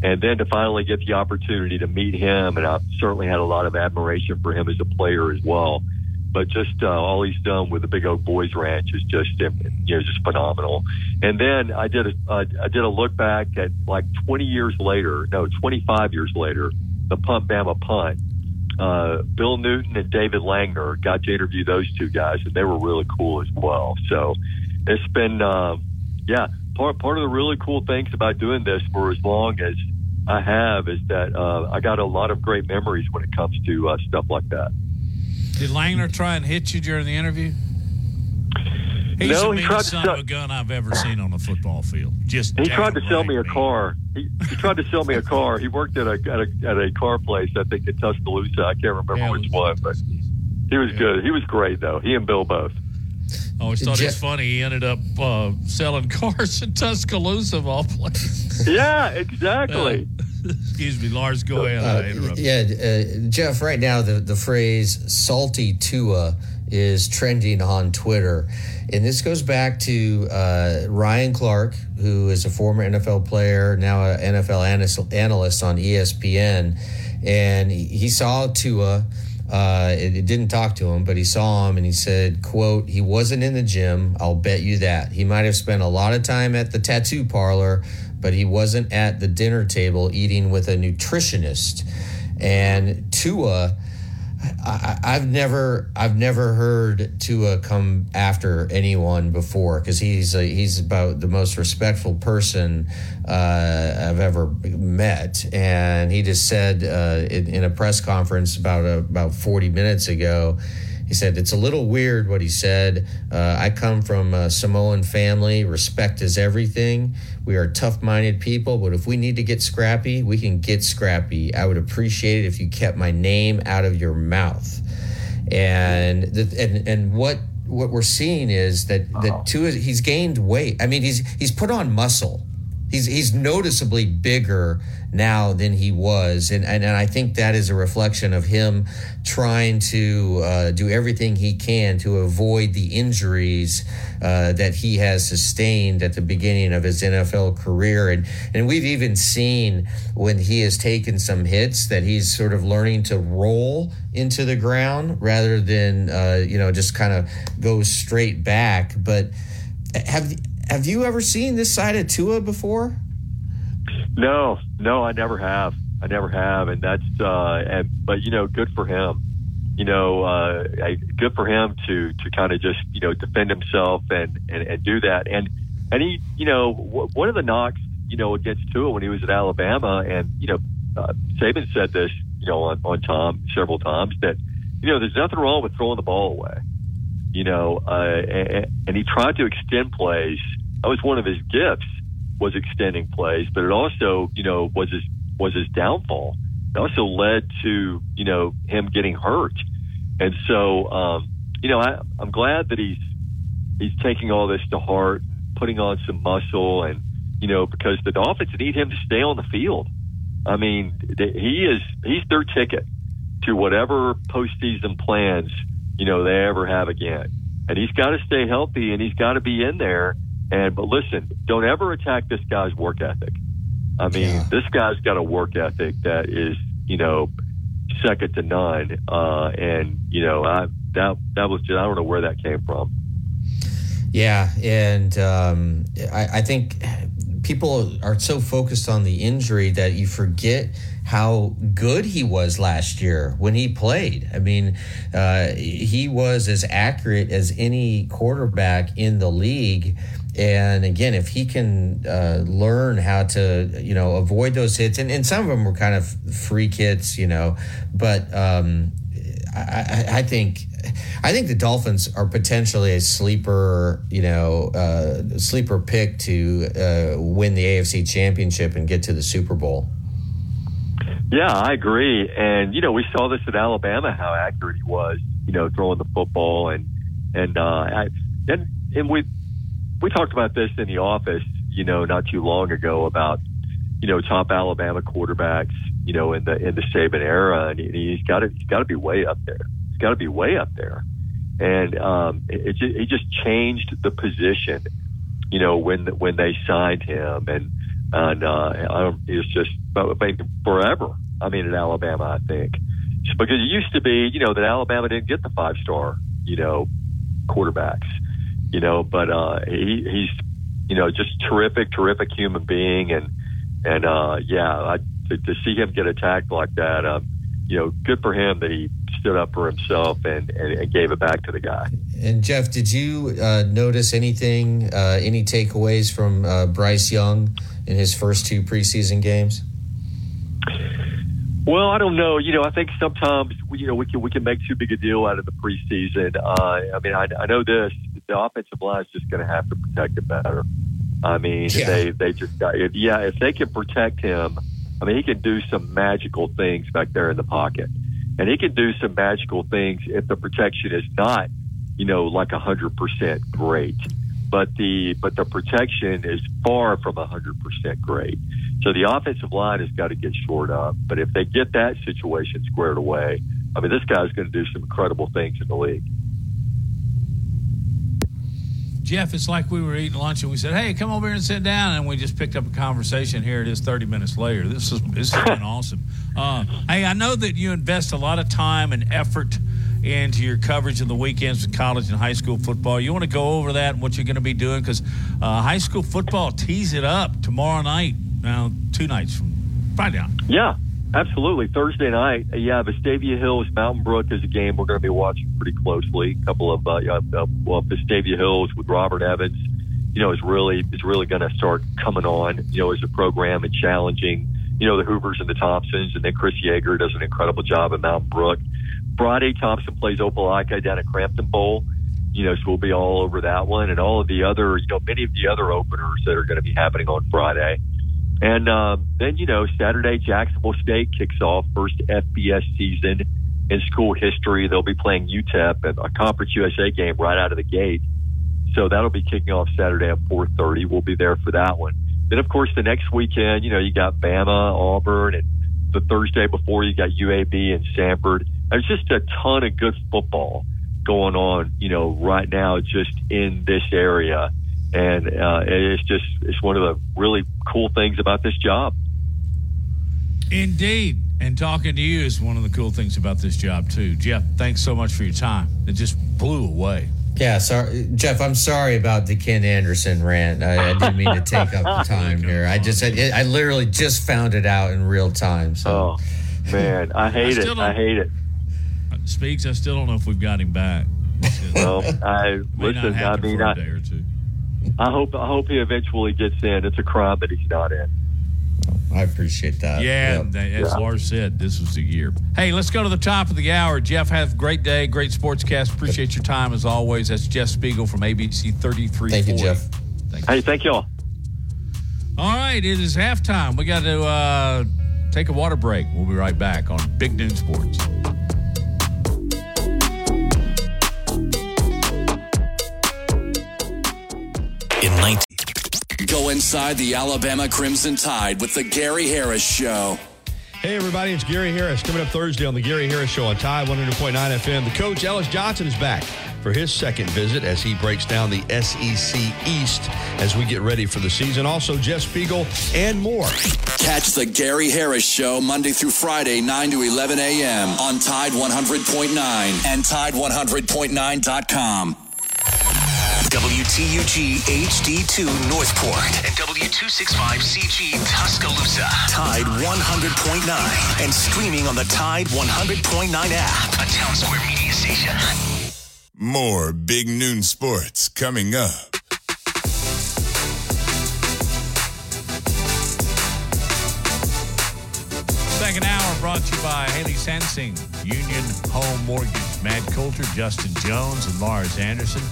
And then to finally get the opportunity to meet him, and I certainly had a lot of admiration for him as a player as well. But just uh, all he's done with the Big Oak Boys Ranch is just you know just phenomenal. And then I did a uh, I did a look back at like 20 years later, no 25 years later, the Punt Bama Punt. Uh, Bill Newton and David Langner got to interview those two guys, and they were really cool as well. So it's been uh, yeah part part of the really cool things about doing this for as long as I have is that uh, I got a lot of great memories when it comes to uh, stuff like that. Did Langner try and hit you during the interview? He's No, the he meanest tried to sell- of a gun I've ever seen on a football field. Just He tried to sell me a car. He, he tried to sell me a car. He worked at a at a, at a car place, I think in Tuscaloosa. I can't remember Yeah, which was- one, but he was good. He was great though. He and Bill both. I always thought it was funny. He ended up uh, selling cars in Tuscaloosa of all places. Yeah, exactly. Excuse me, Lars. Go ahead. Uh, I interrupted. yeah, uh, Jeff. Right now, the the phrase "salty Tua" is trending on Twitter, and this goes back to uh, Ryan Clark, who is a former NFL player, now an NFL analyst, on ESPN, and he he saw Tua. Uh, it, it didn't talk to him, but he saw him and he said, "quote He wasn't in the gym. I'll bet you that. He might have spent a lot of time at the tattoo parlor." but he wasn't at the dinner table eating with a nutritionist. And Tua, I, I've never, I've never heard Tua come after anyone before because he's a, he's about the most respectful person uh, I've ever met. And he just said uh, in, in a press conference about uh, about forty minutes ago. He said, It's a little weird what he said. Uh, I come from a Samoan family. Respect is everything. We are tough minded people, but if we need to get scrappy, we can get scrappy. I would appreciate it if you kept my name out of your mouth. And the, and and what what we're seeing is that that uh-huh. Tua he's gained weight. I mean he's he's put on muscle He's he's noticeably bigger now than he was, and and, and I think that is a reflection of him trying to uh, do everything he can to avoid the injuries uh, that he has sustained at the beginning of his NFL career, and and we've even seen when he has taken some hits that he's sort of learning to roll into the ground rather than uh, you know just kind of go straight back, but. Have have you ever seen this side of Tua before? No, no, I never have. I never have, and that's uh, and but you know, good for him. You know, uh, good for him to to kind of just you know defend himself and, and and do that. And and he, you know, w- one of the knocks, you know, against Tua when he was at Alabama, and you know, uh, Saban said this, you know, on on Tom several times that you know there's nothing wrong with throwing the ball away. You know, uh, and, and he tried to extend plays. That was one of his gifts was extending plays, but it also, you know, was his was his downfall. It also led to, you know, him getting hurt. And so, um, you know, I, I'm glad that he's he's taking all this to heart, putting on some muscle, and you know, because the Dolphins need him to stay on the field. I mean, he is he's their ticket to whatever postseason plans you know they ever have again. And he's got to stay healthy, and he's got to be in there. And but listen, don't ever attack this guy's work ethic. I mean, yeah. this guy's got a work ethic that is, you know, second to none. Uh, and you know, I that that was just I don't know where that came from. Yeah, and um, I, I think people are so focused on the injury that you forget how good he was last year when he played. I mean, uh, he was as accurate as any quarterback in the league. And again, if he can uh, learn how to, you know, avoid those hits, and, and some of them were kind of freak hits, you know, but um, I, I, think I think the Dolphins are potentially a sleeper, you know, uh, sleeper pick to uh, win the AFC Championship and get to the Super Bowl. Yeah, I agree. And you know, we saw this at Alabama how accurate he was, you know, throwing the football and and uh I, and and we we talked about this in the office, you know, not too long ago about you know top Alabama quarterbacks, you know, in the in the Saban era, and he's got to he's got to be way up there. He's got to be way up there. And um, it, it, it just changed the position, you know, when when they signed him, and and uh, it's just forever. I mean, in Alabama, I think because it used to be, you know, that Alabama didn't get the five star, you know, quarterbacks, you know, but uh, he, he's, you know, just terrific, terrific human being, and and uh, yeah, I, to, to see him get attacked like that, um, you know, good for him that he stood up for himself and, and, and gave it back to the guy. And Jeff, did you uh, notice anything, uh, any takeaways from uh, Bryce Young in his first two preseason games? Well, I don't know. You know, I think sometimes you know we can we can make too big a deal out of the preseason. Uh, I mean, I, I know this: the offensive line is just going to have to protect it better. I mean, yeah. they they just got yeah, if they can protect him, I mean, he can do some magical things back there in the pocket, and he can do some magical things if the protection is not, you know, like a hundred percent great but the but the protection is far from a 100% great. So the offensive line has got to get shored up. But if they get that situation squared away, I mean, this guy's going to do some incredible things in the league. Jeff, it's like we were eating lunch and we said, "Hey, come over here and sit down," and we just picked up a conversation. Here it is, thirty minutes later. This is this has been awesome. Uh, hey, I know that you invest a lot of time and effort into your coverage of the weekends with college and high school football. You want to go over that and what you're going to be doing because uh, high school football tees it up tomorrow night. Now, two nights from Friday night. Yeah, absolutely. Thursday night, uh, yeah, Vestavia Hills, Mountain Brook is a game we're going to be watching pretty closely. A couple of, uh, uh, well, Vestavia Hills with Robert Evans, you know, is really is really going to start coming on, you know, as a program and challenging, you know, the Hoovers and the Thompsons, and then Chris Yeager does an incredible job at Mountain Brook. Friday, Thompson plays Opelika down at Crampton Bowl. You know, so we'll be all over that one and all of the other, you know, many of the other openers that are going to be happening on Friday. And um, then, you know, Saturday, Jacksonville State kicks off first FBS season in school history. They'll be playing UTEP and a Conference USA game right out of the gate. So that'll be kicking off Saturday at 4:30. We'll be there for that one. then of course the next weekend, you know, you got Bama, Auburn, and the Thursday before you got UAB and Samford. There's just a ton of good football going on, you know, right now just in this area, and uh, it's just it's one of the really cool things about this job. Indeed. And talking to you is one of the cool things about this job, too. Jeff, thanks so much for your time. It just blew away. Yeah, sorry, Jeff. I'm sorry about the Ken Anderson rant. I, I didn't mean to take up the time here. I just, I, I literally just found it out in real time. So, oh man, I hate I it. I hate it. Speaks, I still don't know if we've got him back. Well, I May not listen. I happen mean, for a I, day or two. I hope I hope he eventually gets in. It's a crime that he's not in. I appreciate that. Yeah, Yep. as Yeah. Lars said, this was the year. Hey, let's go to the top of the hour. Jeff, have a great day, great sportscast. Appreciate your time as always. That's Jeff Speegle from ABC 33. Thank you, Jeff. Hey, thank y'all. All right, it is halftime. We got to uh, take a water break. We'll be right back on Big Noon Sports. Go inside the Alabama Crimson Tide with the Gary Harris Show. Hey, everybody, it's Gary Harris. Coming up Thursday on the Gary Harris Show on Tide 100.9 FM. The coach, Ellis Johnson, is back for his second visit as he breaks down the SEC East as we get ready for the season. Also, Jeff Speegle and more. Catch the Gary Harris Show Monday through Friday, 9 to 11 a.m. on Tide 100.9 and Tide100.9.com. WTUG HD2 Northport and W265CG Tuscaloosa. Tide 100.9 and streaming on the Tide 100.9 app. A Town Square Media station. More big noon sports coming up. Second hour brought to you by Haley Sansing, Union Home Mortgage, Matt Coulter, Justin Jones, and Lars Anderson.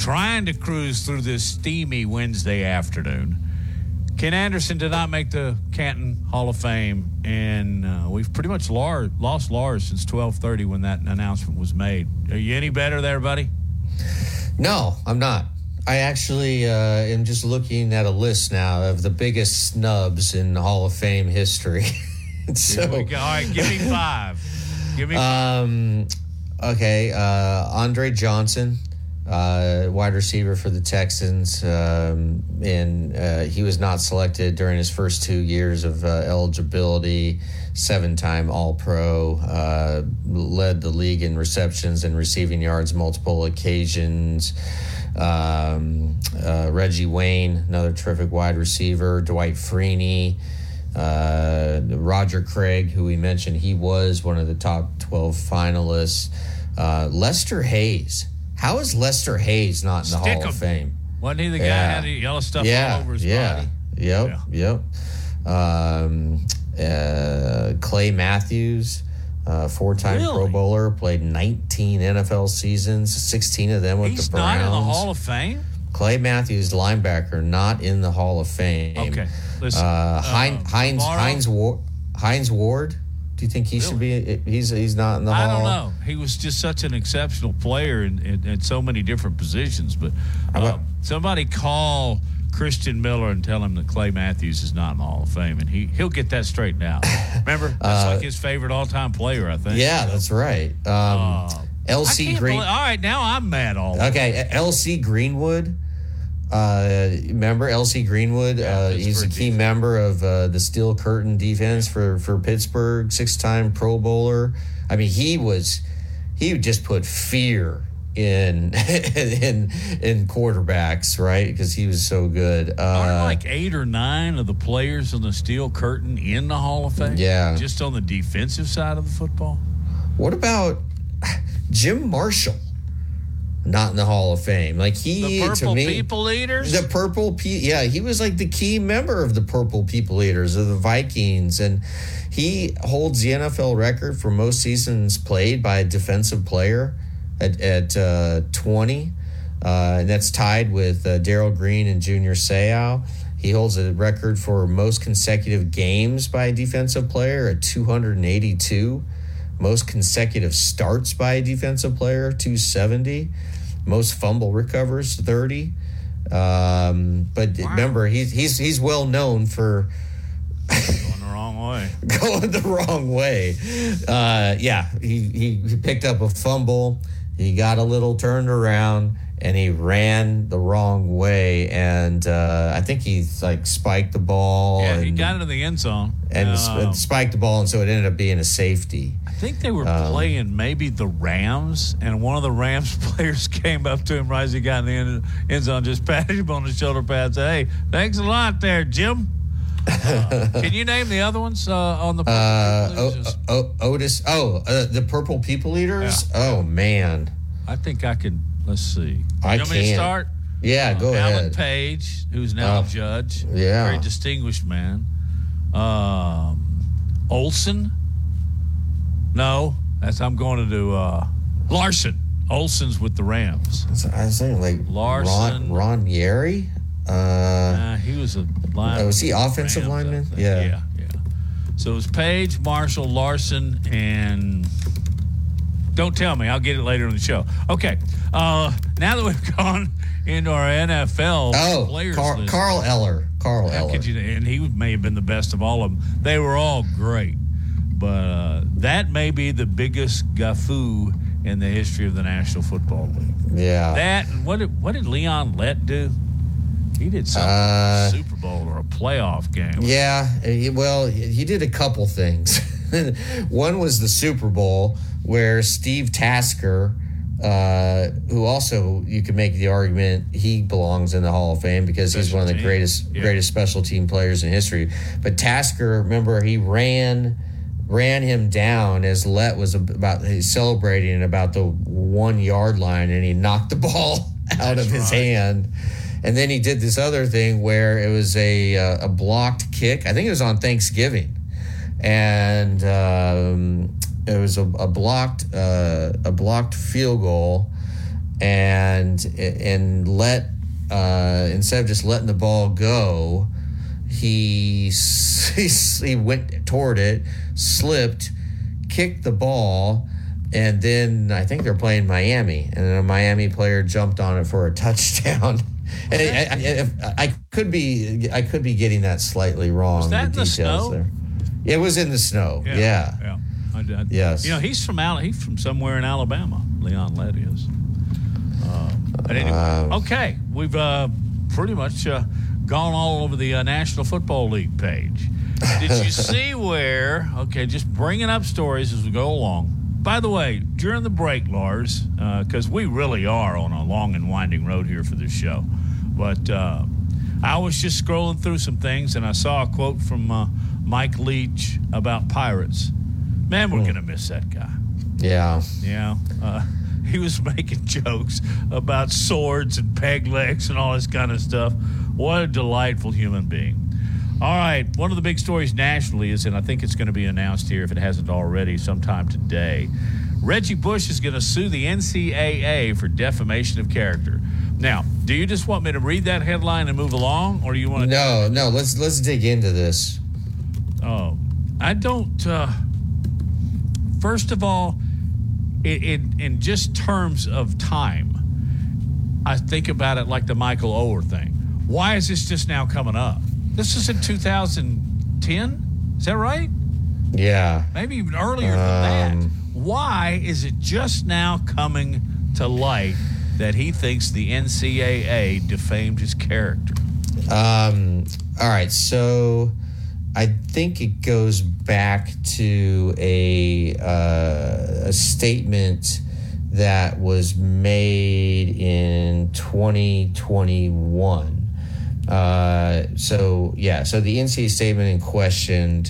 Trying to cruise through this steamy Wednesday afternoon. Ken Anderson did not make the Canton Hall of Fame, and uh, we've pretty much lar- lost Lars since 12:30 when that announcement was made. Are you any better there, buddy? No, I'm not. I actually uh, am just looking at a list now of the biggest snubs in Hall of Fame history. so, Here we go. All right, give me five. Give me five. um, okay, uh, Andre Johnson, uh, wide receiver for the Texans, um, and uh, he was not selected during his first two years of uh, eligibility. Seven-time All-Pro, uh, led the league in receptions and receiving yards multiple occasions. Um, uh, Reggie Wayne, another terrific wide receiver. Dwight Freeney. Uh, Roger Craig, who we mentioned, he was one of the top 12 finalists. Lester Hayes. How is Lester Hayes not in the Stick Hall 'em. of Fame? Wasn't he the guy Yeah. had the yellow stuff yeah, all over his yeah, body? Yep, yep. Um, uh, Clay Matthews, uh, four-time Pro Bowler, played 19 NFL seasons, 16 of them with He's the not Browns. in the Hall of Fame. Clay Matthews, linebacker, not in the Hall of Fame. Okay, listen, Uh, uh, Hines Hines Ward. Hines Ward. Do you think he should be? He's he's not in the hall. I Hall. don't know. He was just such an exceptional player in, in, in so many different positions. But um, somebody call Christian Miller and tell him that Clay Matthews is not in the Hall of Fame, and he he'll get that straightened out. Remember, that's Uh, like his favorite all time player. I think. Yeah, that's right. Um, I LC Green. believe- all right, now I'm mad. All Okay, LC Greenwood. Uh, remember LC Greenwood? uh, he's a key member of uh, the Steel Curtain defense for for Pittsburgh. Six time Pro Bowler. I mean, he was he just put fear in in in quarterbacks, right? Because he was so good. Uh, Aren't like eight or nine of the players on the Steel Curtain in the Hall of Fame? Yeah. Just on the defensive side of the football? What about Jim Marshall? Not in the Hall of Fame. Like he The to Purple me, People Eaters? The Purple Pe Yeah, he was like the key member of the Purple People Eaters of the Vikings, and he holds the NFL record for most seasons played by a defensive player at at uh, twenty, uh, and that's tied with uh, Darrell Green and Junior Seau. He holds a record for most consecutive games by a defensive player at two hundred and eighty-two. Most consecutive starts by a defensive player, 270. Most fumble recovers, 30. Um, but remember, he's he's he's well known for Going the wrong way. going the wrong way. Uh, yeah, he, he he picked up a fumble. He got a little turned around and he ran the wrong way. And uh, I think he like spiked the ball. Yeah, and, he got into the end zone. and Um, sp- spiked the ball, and so it ended up being a safety. I think they were Um, playing maybe the Rams, and one of the Rams players came up to him right as he got in the end, end zone, just patted him on the shoulder pad, and said, "Hey, thanks a lot, there, Jim." Uh, can you name the other ones uh, on the? Uh, o- o- Otis. Oh, uh, the Purple People Eaters. Oh man, I think I can. Let's see. I you want me to start? Yeah, go Alan ahead. Alan Page, who's now Oh, a judge. yeah. Very distinguished man. Um, Olson. No, that's I'm going to do uh, Larson. Olson's with the Rams. I was saying like Larson. Ron, Ron Yary. Uh, Uh, he was a lineman. Oh, was he offensive Rams, lineman? Yeah. yeah, yeah. So it was Page, Marshall, Larson, and don't tell me. I'll get it later in the show. Okay. Uh, now that we've gone into our NFL oh, players Car- list, Carl Eller. Carl how Eller. could you, and he may have been the best of all of them. They were all great, but uh, that may be the biggest gaffu in the history of the National Football League. yeah. That and what did what did Leon Lett do? He did something Uh, Super Bowl or a playoff game. Yeah, he, well, he did a couple things. One was the Super Bowl where Steve Tasker, uh, who also you could make the argument he belongs in the Hall of Fame because he's one of the team. greatest Yeah. greatest special team players in history. But Tasker, remember, he ran ran him down as Lett was about he's celebrating about the one yard line, and he knocked the ball out of his hand. And then he did this other thing where it was a uh, a blocked kick. I think it was on Thanksgiving, and um, it was a, a blocked uh, a blocked field goal, and and Lett uh, instead of just letting the ball go, he he, he went toward it, slipped, kicked the ball. And then I think they're playing Miami, and then a Miami player jumped on it for a touchdown. And I, I, I could be I could be getting that slightly wrong. Was that the details snow? There. It was in the snow. Yeah. yeah. I, I, Yes. You know, he's from Al- he's from somewhere in Alabama. Leon Lett is. Um, but anyway, Um, okay, we've uh, pretty much uh, gone all over the uh, National Football League page. Did you see where? Okay, just bringing up stories as we go along. By the way, during the break, Lars, because we really are on a long and winding road here for this show, but uh, I was just scrolling through some things and I saw a quote from uh, Mike Leach about pirates. Man, we're gonna miss that guy. Yeah. Yeah. Uh, he was making jokes about swords and peg legs and all this kind of stuff. What a delightful human being. All right. One of the big stories nationally is, and I think it's going to be announced here if it hasn't already sometime today. Reggie Bush is going to sue the NCAA for defamation of character. Now, do you just want me to read that headline and move along, or do you want to? No, no. Let's let's dig into this. Oh, I don't. Uh, first of all, in, in in just terms of time, I think about it like the Michael Oher thing. Why is this just now coming up? This is in 2010. Is that right? Yeah. Maybe even earlier than that. Why is it just now coming to light that he thinks the NCAA defamed his character? Um, all right, so I think it goes back to a uh, a statement that was made in 2021. Uh, so yeah, so the NCAA statement in question,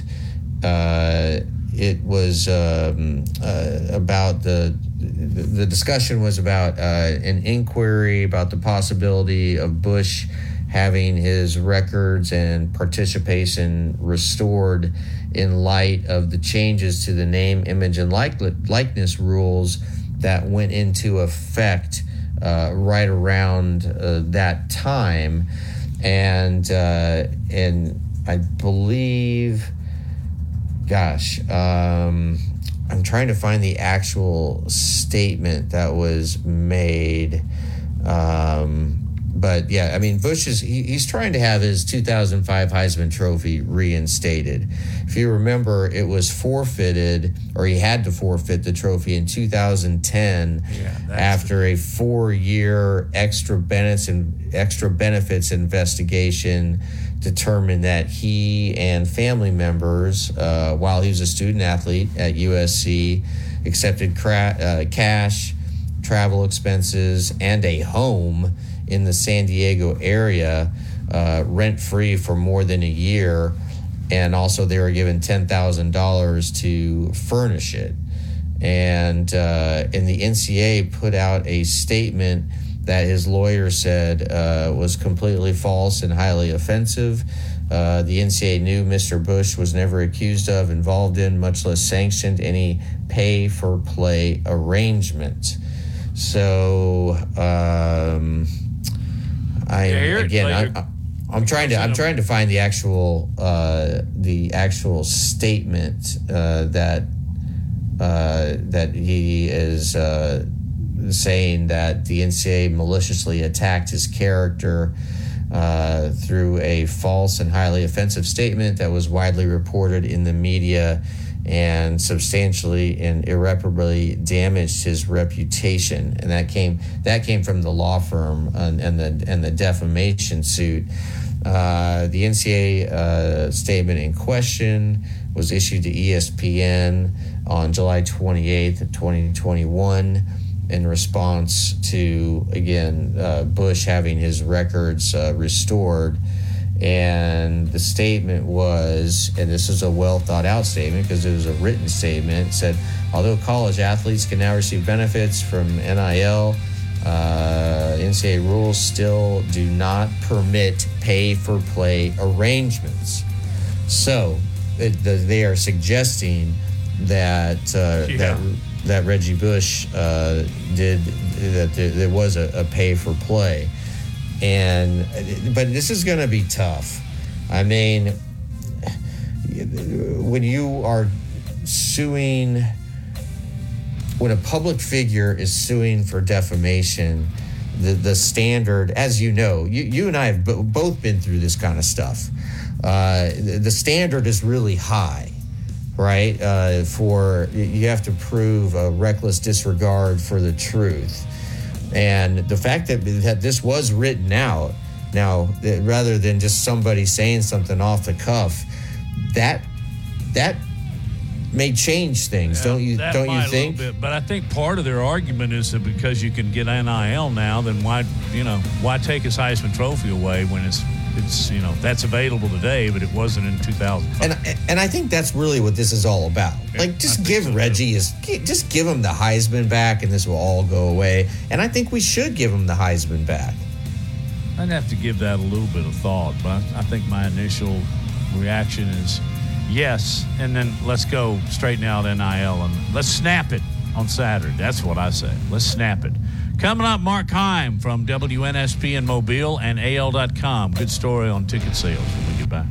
uh, it was um, uh, about the the discussion was about uh, an inquiry about the possibility of Bush having his records and participation restored in light of the changes to the name, image, and like- likeness rules that went into effect uh, right around uh, that time, and uh, and I believe, gosh. Um, I'm trying to find the actual statement that was made, um, but yeah, I mean, Bush is he, he's trying to have his 2005 Heisman Trophy reinstated. If you remember, it was forfeited, or he had to forfeit the trophy in 2010 after a four-year extra benefits and extra benefits investigation determined that he and family members, uh, while he was a student athlete at USC, accepted cra- uh, cash, travel expenses, and a home in the San Diego area uh, rent free for more than a year. And also, they were given $10,000 to furnish it. And, uh, and the NCA put out a statement that his lawyer said uh, was completely false and highly offensive. Uh, the NCA knew Mr. Bush was never accused of, involved in, much less sanctioned any pay for play arrangement. So, um, I again, like- I, I'm trying to I'm trying to find the actual uh, the actual statement uh, that uh, that he is uh, saying that the NCAA maliciously attacked his character uh, through a false and highly offensive statement that was widely reported in the media and substantially and irreparably damaged his reputation and that came that came from the law firm and, and the and the defamation suit uh, the NCA uh, statement in question was issued to ESPN on July 28th of 2021 in response to again uh, Bush having his records uh, restored. And the statement was, and this is a well thought out statement because it was a written statement, said, although college athletes can now receive benefits from NIL, uh, NCAA rules still do not permit pay for play arrangements. So it, the, they are suggesting that uh, Yeah. that that Reggie Bush uh, did that there, there was a, a pay for play, and but this is going to be tough. I mean, when you are suing when a public figure is suing for defamation, the, the standard, as you know, you, you and I have bo- both been through this kind of stuff. Uh, the, the standard is really high, right? Uh, for you have to prove a reckless disregard for the truth, and the fact that that this was written out now, that rather than just somebody saying something off the cuff, that that may change things, don't you? Don't you think? bit, but I think part of their argument is that because you can get NIL now, then why you know why take his Heisman Trophy away when it's it's you know that's available today, but it wasn't in 2005. And and I think that's really what this is all about. Like, just give Reggie his, just give him the Heisman back, and this will all go away. And I think we should give him the Heisman back. I'd have to give that a little bit of thought, but I, I think my initial reaction is yes, and then let's go straighten out NIL and let's snap it on Saturday. That's what I say. Let's snap it. Coming up, Mark Heim from WNSP in Mobile and AL.com. Good story on ticket sales when we get back.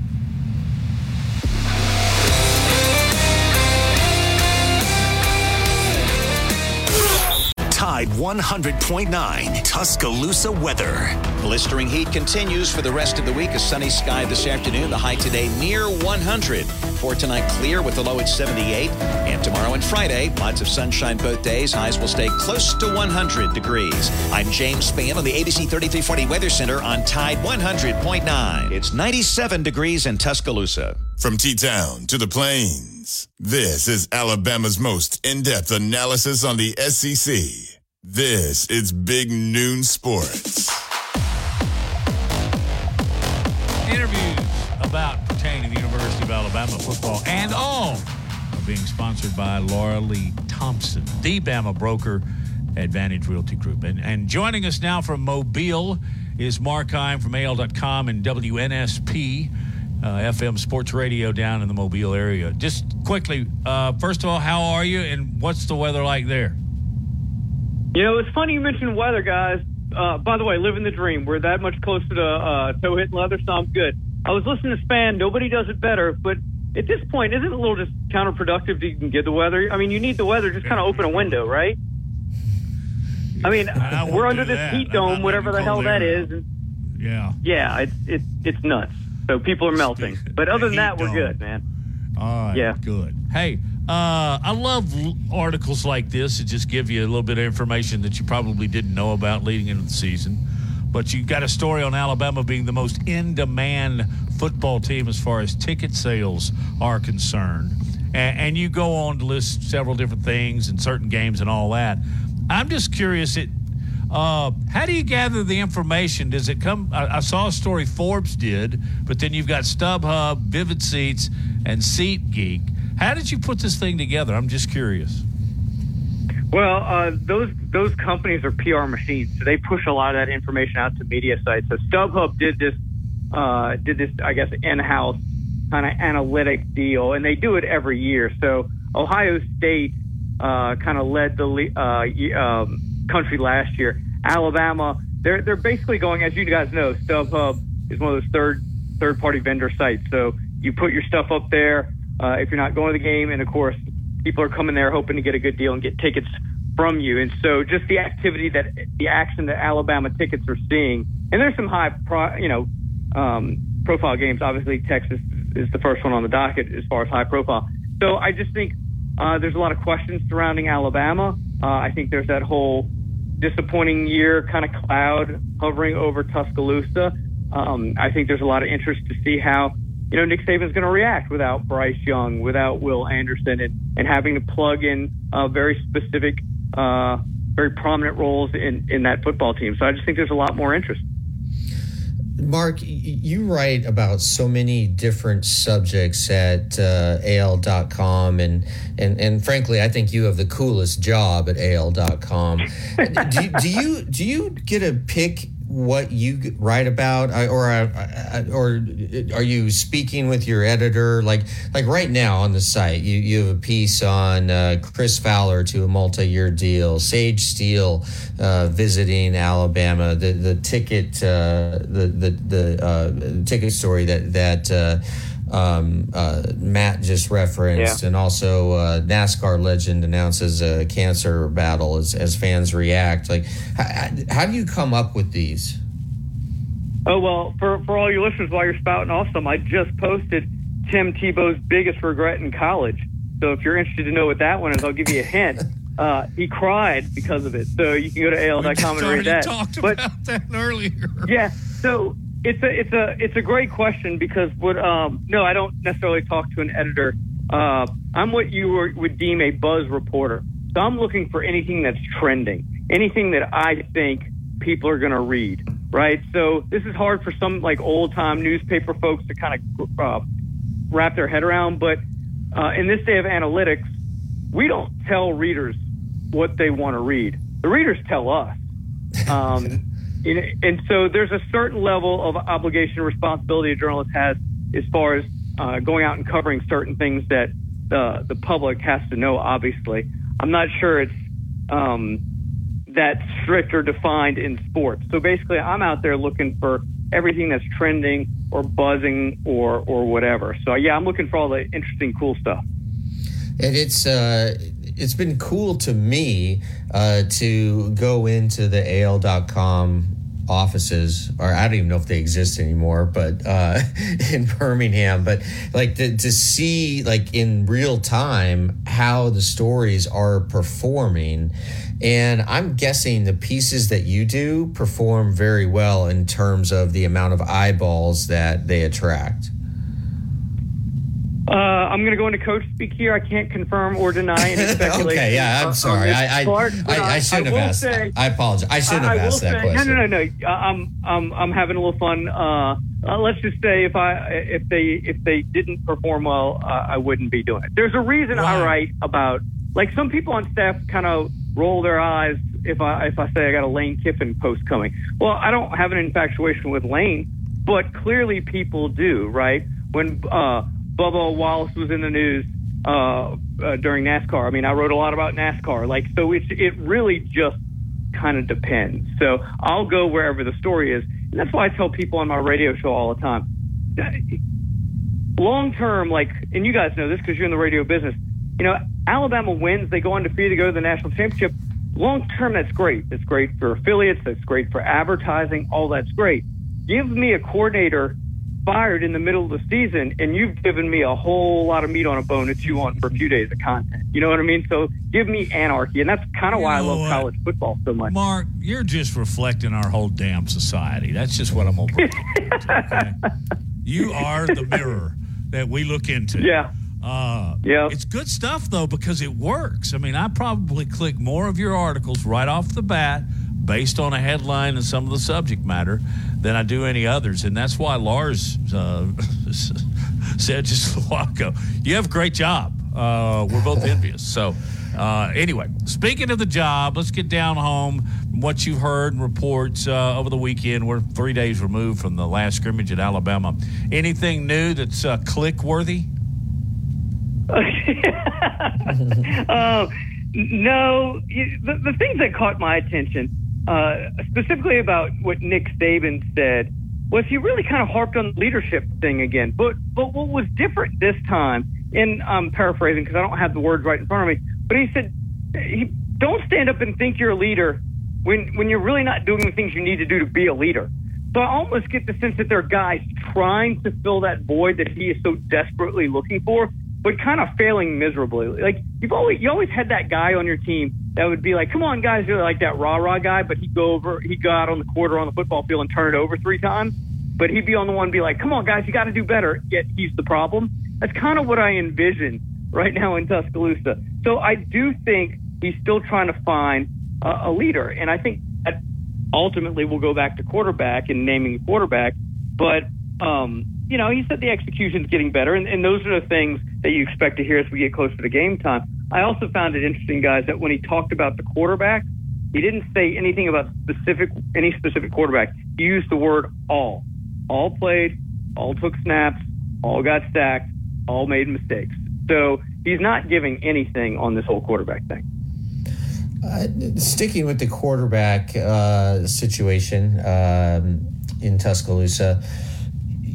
Tide 100.9 Tuscaloosa weather. Blistering heat continues for the rest of the week. A sunny sky this afternoon. The high today near 100. For tonight, clear with the low at 78. And tomorrow and Friday, lots of sunshine both days. Highs will stay close to 100 degrees. I'm James Spann on the ABC 3340 Weather Center on Tide 100.9. It's 97 degrees in Tuscaloosa. From T Town to the Plains, this is Alabama's most in depth analysis on the SEC. This is Big Noon Sports. Interviews about pertaining to the University of Alabama football and all are being sponsored by Laura Lee Thompson, the Bama broker, Advantage Realty Group. And, and joining us now from Mobile is Mark Heim from AL.com and WNSP. Uh, FM sports radio down in the Mobile area. Just quickly, uh, first of all, how are you and what's the weather like there? You know, it's funny you mentioned weather, guys. Uh, by the way, living the dream. We're that much closer to uh, toe hitting leather, so I'm good. I was listening to Spann. Nobody does it better, but at this point, isn't it a little just counterproductive to even get the weather? I mean, you need the weather. Just kind of open a window, right? I mean, I we're under this that. heat dome, whatever the hell cold that is. And Yeah. yeah, it's it's it's nuts. So people are melting. But other than that, we're good, man. All right, Yeah. good. Hey, uh, I love articles like this that just give you a little bit of information that you probably didn't know about leading into the season. But you got a story on Alabama being the most in-demand football team as far as ticket sales are concerned, and, and you go on to list several different things and certain games and all that. I'm just curious. It uh, how do you gather the information? Does it come? I, I saw a story Forbes did, but then you've got StubHub, Vivid Seats, and SeatGeek. How did you put this thing together? I'm just curious. Well, uh, those those companies are PR machines, so they push a lot of that information out to media sites. So StubHub did this uh, did this, I guess, in-house kind of analytic deal, and they do it every year. So Ohio State uh, kind of led the uh, um, country last year. Alabama, they're they're basically going, as you guys know, StubHub is one of those third third party vendor sites. So you put your stuff up there uh, if you're not going to the game, and of course, people are coming there hoping to get a good deal and get tickets from you. And so just the activity that the action that Alabama tickets are seeing, and there's some high, pro, you know, um, profile games. Obviously, Texas is the first one on the docket as far as high profile. So I just think uh, there's a lot of questions surrounding Alabama. Uh, I think there's that whole disappointing year kind of cloud hovering over Tuscaloosa. Um, I think there's a lot of interest to see how you know Nick Saban's going to react without Bryce Young, without Will Anderson, and and having to plug in uh, very specific, uh, very prominent roles in in that football team. So I just think there's a lot more interest. Mark, you write about so many different subjects at uh, AL.com, and, and and frankly, I think you have the coolest job at AL.com. do, do you do you get to pick what you write about, or uh, or are you speaking with your editor? Like like right now on the site, you, you have a piece on uh, Chris Fowler to a multi-year deal, Sage Steele uh, visiting Alabama, the the ticket uh, the the the uh, ticket story that that. Um, uh, Matt just referenced, Yeah. and also uh, NASCAR legend announces a cancer battle as, as fans react. Like, how, how do you come up with these? Oh well, for for all your listeners, while you're spouting off some, I just posted Tim Tebow's biggest regret in college. So if you're interested to know what that one is, I'll give you a hint. Uh, he cried because of it. So you can go to al.com and read that. talked But- about that earlier. yeah. So it's a it's a it's a great question because what um no I don't necessarily talk to an editor. Uh, I'm what you were, would deem a buzz reporter. So I'm looking for anything that's trending, anything that I think people are going to read. Right. So this is hard for some like old time newspaper folks to kind of uh, wrap their head around. But uh, in this day of analytics, we don't tell readers what they want to read. The readers tell us. Um, and so there's a certain level of obligation and responsibility a journalist has as far as uh, going out and covering certain things that the the public has to know. Obviously, I'm not sure it's um, that strict or defined in sports. So basically, I'm out there looking for everything that's trending or buzzing or or whatever. So yeah, I'm looking for all the interesting, cool stuff. And it's uh, it's been cool to me uh, to go into the AL.com offices, or I don't even know if they exist anymore, but uh, in Birmingham, but like to, to see like in real time how the stories are performing. And I'm guessing the pieces that you do perform very well in terms of the amount of eyeballs that they attract. Uh, I'm going to go into coach speak here. I can't confirm or deny any speculation. okay, yeah, I'm sorry. I I, but I, I shouldn't have asked. say- I apologize. I shouldn't I- have I asked that say- question. No, no, no, no. I'm, I'm, I'm having a little fun. Uh, uh, let's just say if I, if they, if they didn't perform well, uh, I wouldn't be doing it. There's a reason I write about, like some people on staff kind of roll their eyes if I, if I say I got a Lane Kiffin post coming. Well, I don't have an infatuation with Lane, but clearly people do, right? When uh, Bubba Wallace was in the news uh, uh, during NASCAR, I mean, I wrote a lot about NASCAR. Like, so it's it really just kind of depends. So I'll go wherever the story is. And that's why I tell people on my radio show all the time. Long term, like, and you guys know this because you're in the radio business. You know, Alabama wins, they go undefeated, go to the national championship. Long term, that's great. That's great for affiliates. That's great for advertising. All that's great. give me a coordinator fired in the middle of the season, and you've given me a whole lot of meat on a bone to chew on for a few days of content. You know what I mean? So give me anarchy, and that's kind of why I love what? college football so much. Mark, you're just reflecting our whole damn society. That's just what I'm gonna bring it to, okay? You are the mirror that we look into. Yeah. Uh, yeah. It's good stuff though because it works. I mean, I probably click more of your articles right off the bat based on a headline and some of the subject matter than I do any others, and that's why Lars uh, said just a while ago, "You have a great job." Uh, we're both envious. So. Uh, anyway, speaking of the job, let's get down home. What you've heard and reports uh, over the weekend. We're three days removed from the last scrimmage at Alabama. Anything new that's uh, click worthy? um, no, the, the things that caught my attention, uh, specifically about what Nick Saban said, was he really kind of harped on the leadership thing again. But but what was different this time, and I'm paraphrasing because I don't have the words right in front of me, but he said, he, "Don't stand up and think you're a leader when when you're really not doing the things you need to do to be a leader." So I almost get the sense that there are guys trying to fill that void that he is so desperately looking for, but kind of failing miserably. Like you've always you always had that guy on your team that would be like, "Come on, guys," you're like that rah rah guy, but he'd go over, he'd go out on the quarter on the football field and turn it over three times. But he'd be on the one, and be like, "Come on, guys, you got to do better." Yet he's the problem. That's kind of what I envision right now in Tuscaloosa. So I do think he's still trying to find a, a leader, and I think that ultimately we'll go back to quarterback and naming a quarterback. But um, you know, he said the execution's getting better, and, and those are the things that you expect to hear as we get closer to game time. I also found it interesting, guys, that when he talked about the quarterback, he didn't say anything about specific any specific quarterback. He used the word all. All played, all took snaps, all got sacked, all made mistakes. So he's not giving anything on this whole quarterback thing. Uh, sticking with the quarterback uh, situation um, in Tuscaloosa,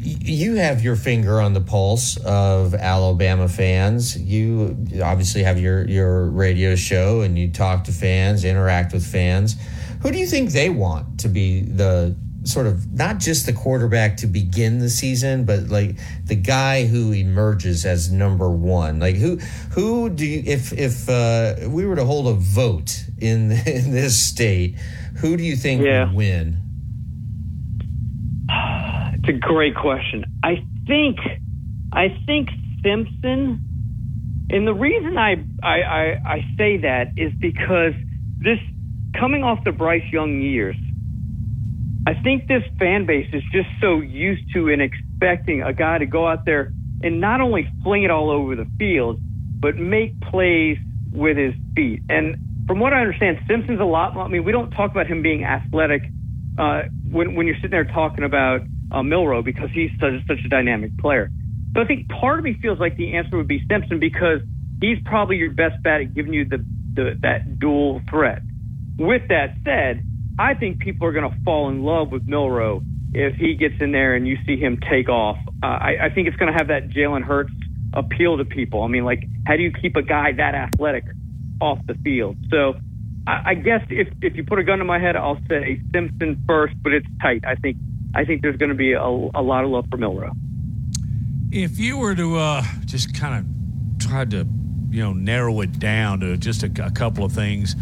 you have your finger on the pulse of Alabama fans. You obviously have your your radio show, and you talk to fans, interact with fans. Who do you think they want to be the sort of not just the quarterback to begin the season, but like the guy who emerges as number one. Like who who do you if if uh, we were to hold a vote in in this state, who do you think Yeah. would win? It's a great question. I think, I think Simpson, and the reason I, I, I, I say that is because this coming off the Bryce Young years, I think this fan base is just so used to and expecting a guy to go out there and not only fling it all over the field, but make plays with his feet. And from what I understand, Simpson's a lot. I mean, we don't talk about him being athletic uh, when when you're sitting there talking about uh, Milroe because he's such such a dynamic player. So I think part of me feels like the answer would be Simpson because he's probably your best bet at giving you the, the that dual threat. With that said, I think people are going to fall in love with Milroe if he gets in there and you see him take off. Uh, I, I think it's going to have that Jalen Hurts appeal to people. I mean, like, how do you keep a guy that athletic off the field? So I, I guess if if you put a gun to my head, I'll say Simpson first, but it's tight. I think I think there's going to be a, a lot of love for Milroe. If you were to uh, just kind of try to, you know, narrow it down to just a, a couple of things,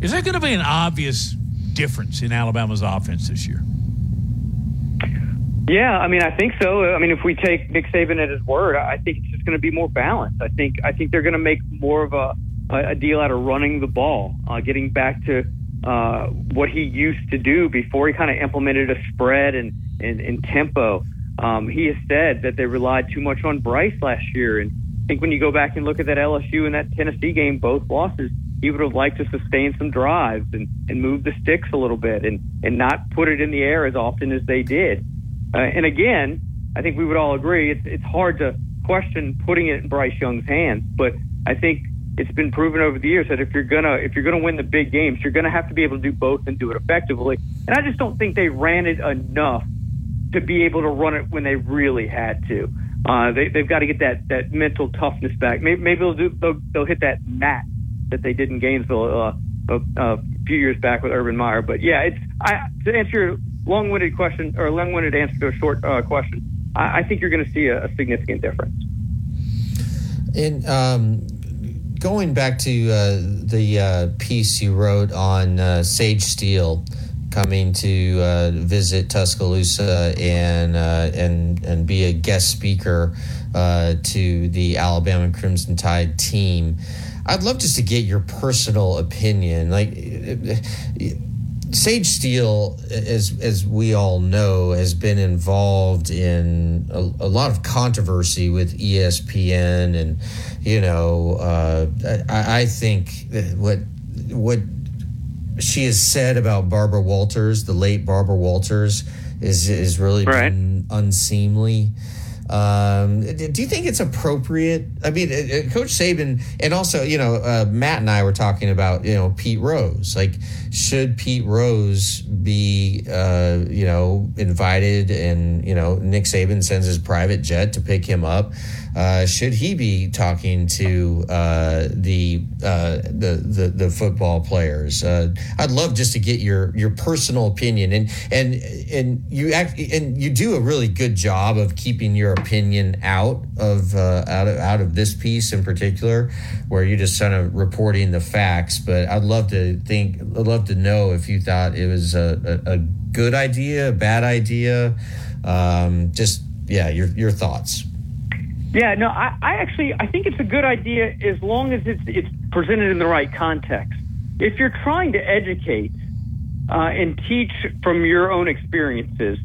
is there going to be an obvious difference in Alabama's offense this year? Yeah, I mean, I think so. I mean, if we take Nick Saban at his word, I think it's just going to be more balanced. I think I think they're going to make more of a a deal out of running the ball, uh, getting back to uh, what he used to do before he kind of implemented a spread and and, and tempo. Um, he has said that they relied too much on Bryce last year, and I think when you go back and look at that LSU and that Tennessee game, both losses, he would have liked to sustain some drives and, and move the sticks a little bit and, and not put it in the air as often as they did. Uh, and again, I think we would all agree it's, it's hard to question putting it in Bryce Young's hands, but I think it's been proven over the years that if you're gonna if you're gonna win the big games, you're gonna have to be able to do both and do it effectively. And I just don't think they ran it enough to be able to run it when they really had to. Uh, they, they've got to get that, that mental toughness back. Maybe, maybe they'll, do, they'll they'll hit that mat that they did in Gainesville uh, a, a few years back with Urban Meyer. But yeah, it's I, to answer your long-winded question or a long-winded answer to a short uh, question. I, I think you're going to see a, a significant difference. And um, going back to uh, the uh, piece you wrote on uh, Sage Steele coming to uh, visit Tuscaloosa and uh, and and be a guest speaker uh, to the Alabama Crimson Tide team. I'd love just to get your personal opinion. Like Sage Steele, as as we all know, has been involved in a, a lot of controversy with ESPN, and you know, uh, I, I think what what she has said about Barbara Walters, the late Barbara Walters, is is really Right. unseemly. Um, do you think it's appropriate? I mean, uh, uh, Coach Saban, and also, you know, uh, Matt and I were talking about, you know, Pete Rose. Like, should Pete Rose be, uh, you know, invited and, you know, Nick Saban sends his private jet to pick him up? Uh, should he be talking to uh, the, uh, the the the football players? Uh, I'd love just to get your your personal opinion, and and and you act and you do a really good job of keeping your opinion out of uh, out of out of this piece in particular, where you're just kind of reporting the facts. But I'd love to think, I'd love to know if you thought it was a, a, a good idea, a bad idea. Um, just yeah, your your thoughts. Yeah, no, I, I actually I think it's a good idea as long as it's it's presented in the right context. If you're trying to educate uh, and teach from your own experiences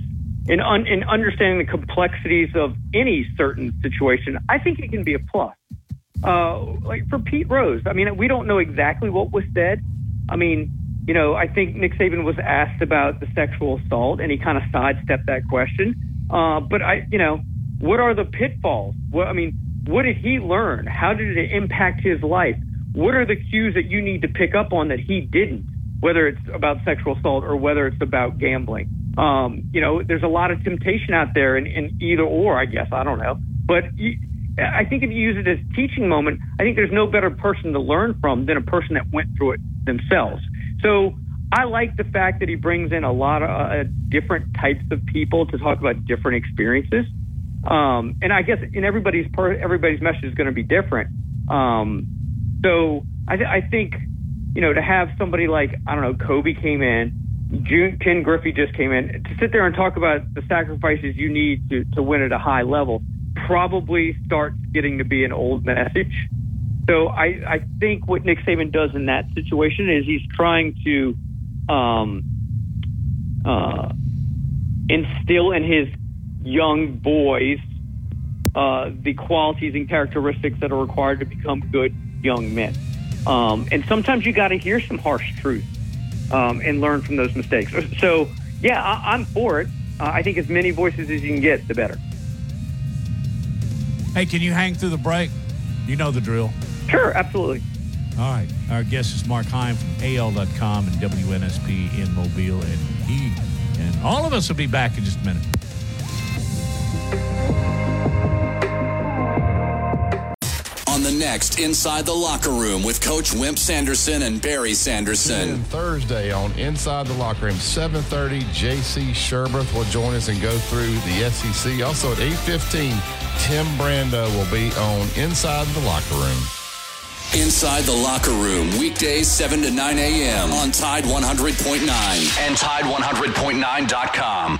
and un, in understanding the complexities of any certain situation, I think it can be a plus. Uh, like for Pete Rose, I mean, we don't know exactly what was said. I mean, you know, I think Nick Saban was asked about the sexual assault, and he kind of sidestepped that question. Uh, but I, you know, what are the pitfalls? What I mean, what did he learn? How did it impact his life? What are the cues that you need to pick up on that he didn't? Whether it's about sexual assault or whether it's about gambling. Um, you know, there's a lot of temptation out there in, in either or. I guess I don't know, but. You, I think if you use it as a teaching moment, I think there's no better person to learn from than a person that went through it themselves. So I like the fact that he brings in a lot of uh, different types of people to talk about different experiences. Um, and I guess in everybody's per, everybody's message is going to be different. Um, so I, th- I think you know to have somebody like I don't know Kobe came in, June, Ken Griffey just came in to sit there and talk about the sacrifices you need to to win at a high level probably starts getting to be an old message. So I, I think what Nick Saban does in that situation is he's trying to um, uh, instill in his young boys uh, the qualities and characteristics that are required to become good young men. Um, and sometimes you got to hear some harsh truth um, and learn from those mistakes. So, yeah, I, I'm for it. Uh, I think as many voices as you can get, the better. Hey, can you hang through the break? You know the drill. Sure, absolutely. All right. Our guest is Mark Heim from AL.com and WNSP in Mobile, and he and all of us will be back in just a minute. On next Inside the Locker Room with Coach Wimp Sanderson and Barry Sanderson. And Thursday on Inside the Locker Room, 7.30, J.C. Shurburtt will join us and go through the SEC. Also at 8.15, Tim Brando will be on Inside the Locker Room. Inside the Locker Room, weekdays 7 to 9 a.m. on Tide 100.9 and Tide100.9.com.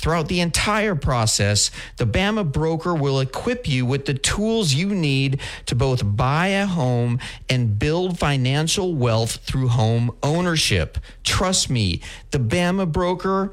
Throughout the entire process, the Bama broker will equip you with the tools you need to both buy a home and build financial wealth through home ownership. Trust me, the Bama broker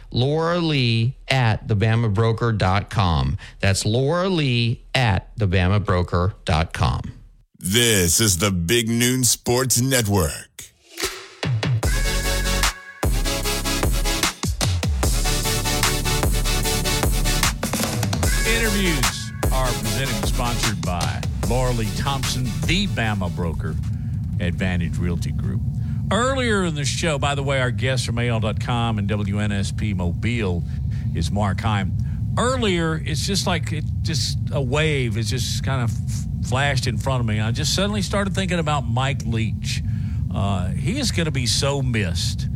Laura Lee at thebamabroker.com. That's Laura Lee at thebamabroker.com. This is the Big Noon Sports Network. Interviews are presented and sponsored by Laura Lee Thompson, the Bama broker, Advantage Realty Group. Earlier in the show, by the way, our guest from AL.com and WNSP Mobile is Mark Heim. Earlier, it's just like it just a wave. It just kind of f- flashed in front of me. I just suddenly started thinking about Mike Leach. Uh, he is going to be so missed.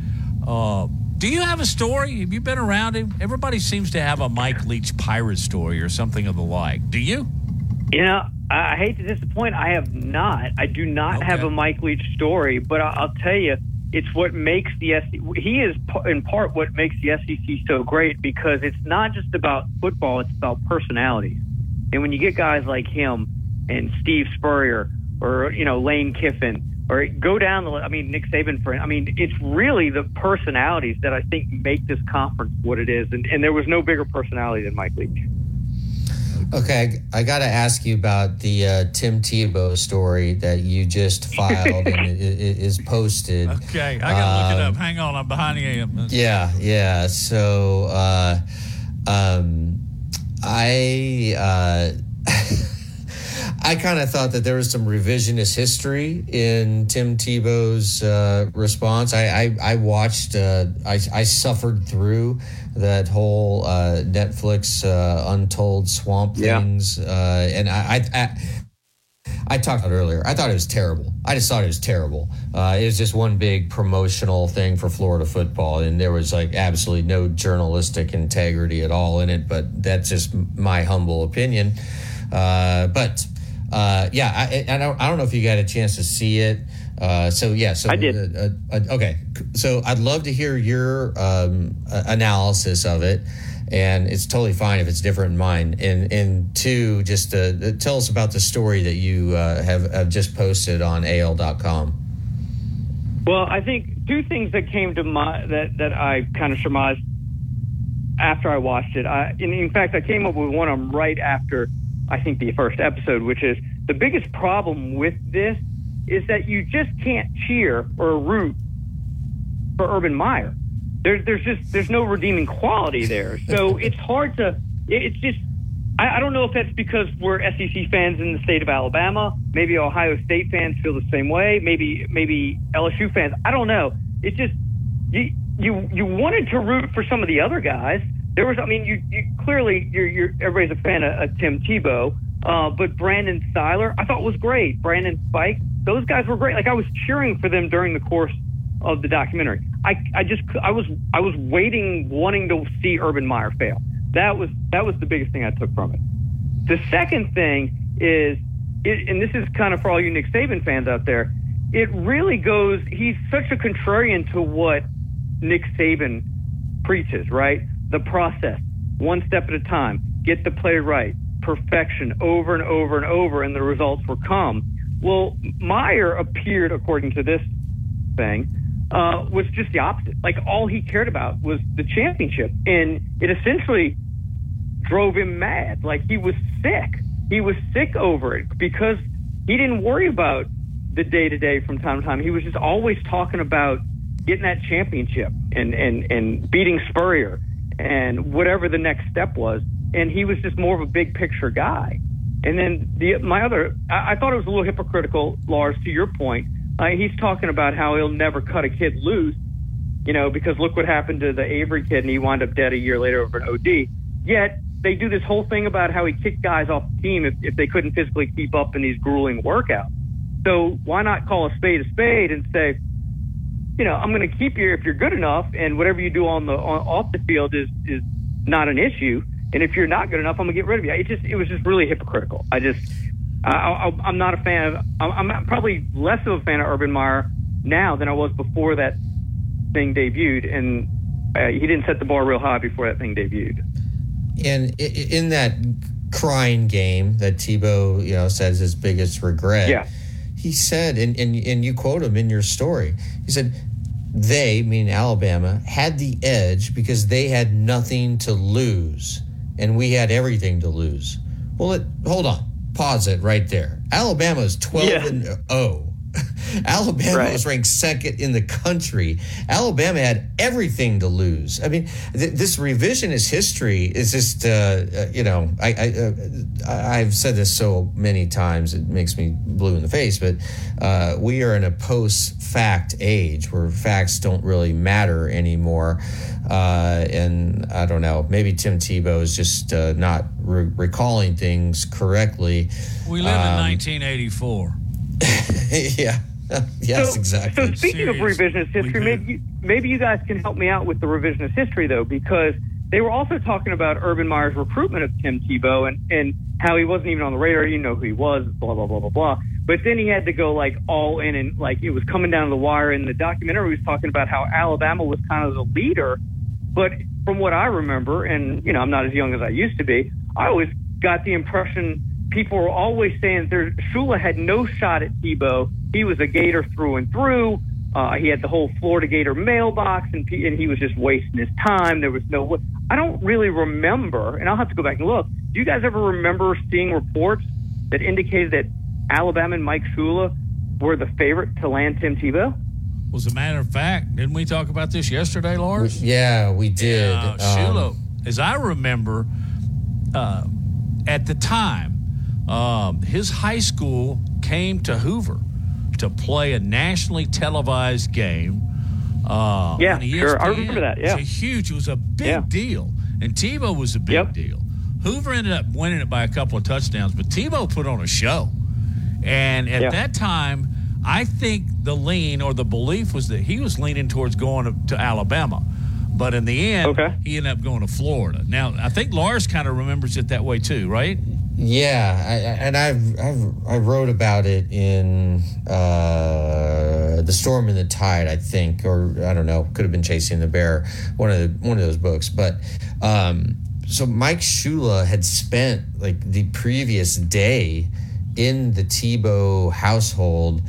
Uh, do you have a story? Have you been around him? Everybody seems to have a Mike Leach pirate story or something of the like. Do you? You know, I hate to disappoint. I have not. I do not have a Mike Leach story, but I- I'll tell you, it's what makes the SEC. He is in part what makes the SEC so great because it's not just about football; it's about personalities. And when you get guys like him and Steve Spurrier or you know Lane Kiffin or go down the, I mean Nick Saban for, I mean it's really the personalities that I think make this conference what it is. And, and there was no bigger personality than Mike Leach. Okay, I got to ask you about the uh, Tim Tebow story that you just filed and i- i- is posted. Okay, I gotta look it Um, up. Hang on, I'm behind you. Yeah, yeah. So, uh, um, I, uh, I kind of thought that there was some revisionist history in Tim Tebow's uh, response. I, I, I watched, uh, I, I suffered through that whole uh, Netflix uh, Untold Swamp Yeah. Kings, uh, and I, I, I I talked about it earlier. I thought it was terrible. I just thought it was terrible. Uh, it was just one big promotional thing for Florida football, and there was like absolutely no journalistic integrity at all in it. But that's just my humble opinion. Uh, but uh, yeah, I, I don't. I don't know if you got a chance to see it. Uh, so yeah, so I did. Uh, uh, okay, so I'd love to hear your um, uh, analysis of it, and it's totally fine if it's different in mine. And and two, just uh, tell us about the story that you uh, have, have just posted on AL.com. Well, I think two things that came to my that that I kind of surmised after I watched it. I, in, in fact, I came up with one of them right after I think the first episode, which is the biggest problem with this is that you just can't cheer or root for Urban Meyer. There's there's just there's no redeeming quality there. So it's hard to. It's just I, I don't know if that's because we're SEC fans in the state of Alabama. Maybe Ohio State fans feel the same way. Maybe maybe LSU fans. I don't know. It's just you you you wanted to root for some of the other guys. There was I mean you, you clearly you're, you're everybody's a fan of, of Tim Tebow. Uh, but Brandon Siler, I thought was great. Brandon Spike, those guys were great. Like I was cheering for them during the course of the documentary. I, I just I was I was waiting, wanting to see Urban Meyer fail. That was that was the biggest thing I took from it. The second thing is, it, and this is kind of for all you Nick Saban fans out there, it really goes. He's such a contrarian to what Nick Saban preaches, right? The process, one step at a time, get the play right, perfection over and over and over, and the results will come. Well, Meyer appeared, according to this thing, uh, was just the opposite. Like all he cared about was the championship, and it essentially drove him mad. Like he was sick. He was sick over it because he didn't worry about the day to day from time to time. He was just always talking about getting that championship and and and beating Spurrier and whatever the next step was. And he was just more of a big picture guy. And then the my other, I, I thought it was a little hypocritical, Lars, to your point. Uh, he's talking about how he'll never cut a kid loose, you know, because look what happened to the Avery kid, and he wound up dead a year later over an OD. Yet they do this whole thing about how he kicked guys off the team if, if they couldn't physically keep up in these grueling workouts. So why not call a spade a spade and say, you know, I'm going to keep you if you're good enough, and whatever you do on the on, off the field is is not an issue. And if you're not good enough, I'm going to get rid of you. It just it was just really hypocritical. I just I, I, I'm not a fan of. I'm, I'm probably less of a fan of Urban Meyer now than I was before that thing debuted, and uh, he didn't set the bar real high before that thing debuted. And in that crying game that Tebow, you know, says his biggest regret. Yeah. He said, and, and and you quote him in your story. He said, "They, meaning Alabama, had the edge because they had nothing to lose, and we had everything to lose." Well, it, hold on, pause it right there. Alabama is twelve Yeah. and zero. Alabama Right. was ranked second in the country. Alabama had everything to lose. I mean, th- this revisionist history is just, uh, uh, you know, I, I, uh, I- I've said this so many times, it makes me blue in the face, but uh, we are in a post fact age where facts don't really matter anymore. Uh, and I don't know, maybe Tim Tebow is just uh, not re- recalling things correctly. We live in Um, 1984. yeah. yes, so, exactly. So speaking of revisionist history, maybe you, maybe you guys can help me out with the revisionist history though, because they were also talking about Urban Meyer's recruitment of Tim Tebow and and how he wasn't even on the radar. You didn't know who he was, blah blah blah blah blah. But then he had to go like all in and like it was coming down to the wire. And the documentary He was talking about how Alabama was kind of the leader. But from what I remember, and you know I'm not as young as I used to be, I always got the impression people were always saying there Shula had no shot at Tebow. He was a Gator through and through. Uh, he had the whole Florida Gator mailbox, and, and he was just wasting his time. There was no. I don't really remember, and I'll have to go back and look. Do you guys ever remember seeing reports that indicated that Alabama and Mike Shula were the favorite to land Tim Tebow? Was a matter of fact, didn't we talk about this yesterday, Lars? Yeah, we did. Uh, Um, Shula, as I remember, uh, at the time, um, his high school came to Hoover to play a nationally televised game. Uh, Yeah, sure. I remember that, yeah. it was a huge. It was a big Yeah. deal, and Tebow was a big deal. Hoover ended up winning it by a couple of touchdowns, but Tebow put on a show. And at Yeah. that time, I think the lean or the belief was that he was leaning towards going to, to Alabama. But in the end, he ended up going to Florida. Now, I think Lars kind of remembers it that way too, right? Yeah, I, I- and I've, I've I wrote about it in uh, the Storm and the Tide, I think, or I don't know, could have been Chasing the Bear, one of the, one of those books. But um, so Mike Shula had spent like the previous day in the Tebow household,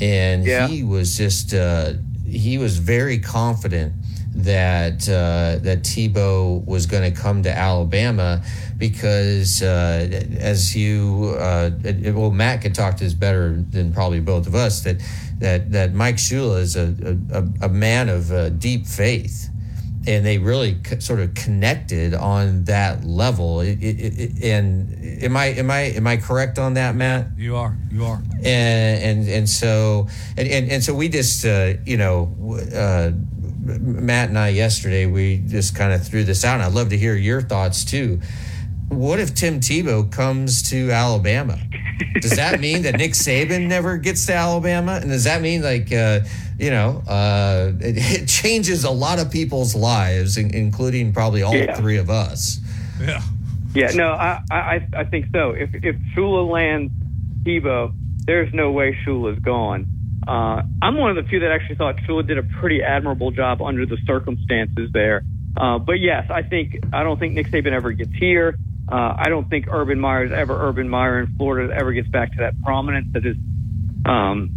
and he was just uh, he was very confident that uh, that Tebow was going to come to Alabama because uh, as you uh, it- well Matt could talk to this better than probably both of us that that that Mike Shula is a a, a man of uh, deep faith. And they really co- sort of connected on that level. It, it, and am I am I am I correct on that, Matt? You are. You are. and and and so and and, and so we just uh, you know uh, Matt and I yesterday we just kind of threw this out. and I'd love to hear your thoughts too. What if Tim Tebow comes to Alabama? Does that mean that Nick Saban never gets to Alabama? And does that mean like uh, you know uh, it, it changes a lot of people's lives, in- including probably all Yeah. three of us? Yeah. Yeah, no, I, I, I think so. If if Shula lands Tebow, there's no way Shula's gone. Uh, I'm one of the few that actually thought Shula did a pretty admirable job under the circumstances there. Uh, but yes, I think I don't think Nick Saban ever gets here. Uh, I don't think Urban Meyer's ever Urban Meyer in Florida ever gets back to that prominence that is um,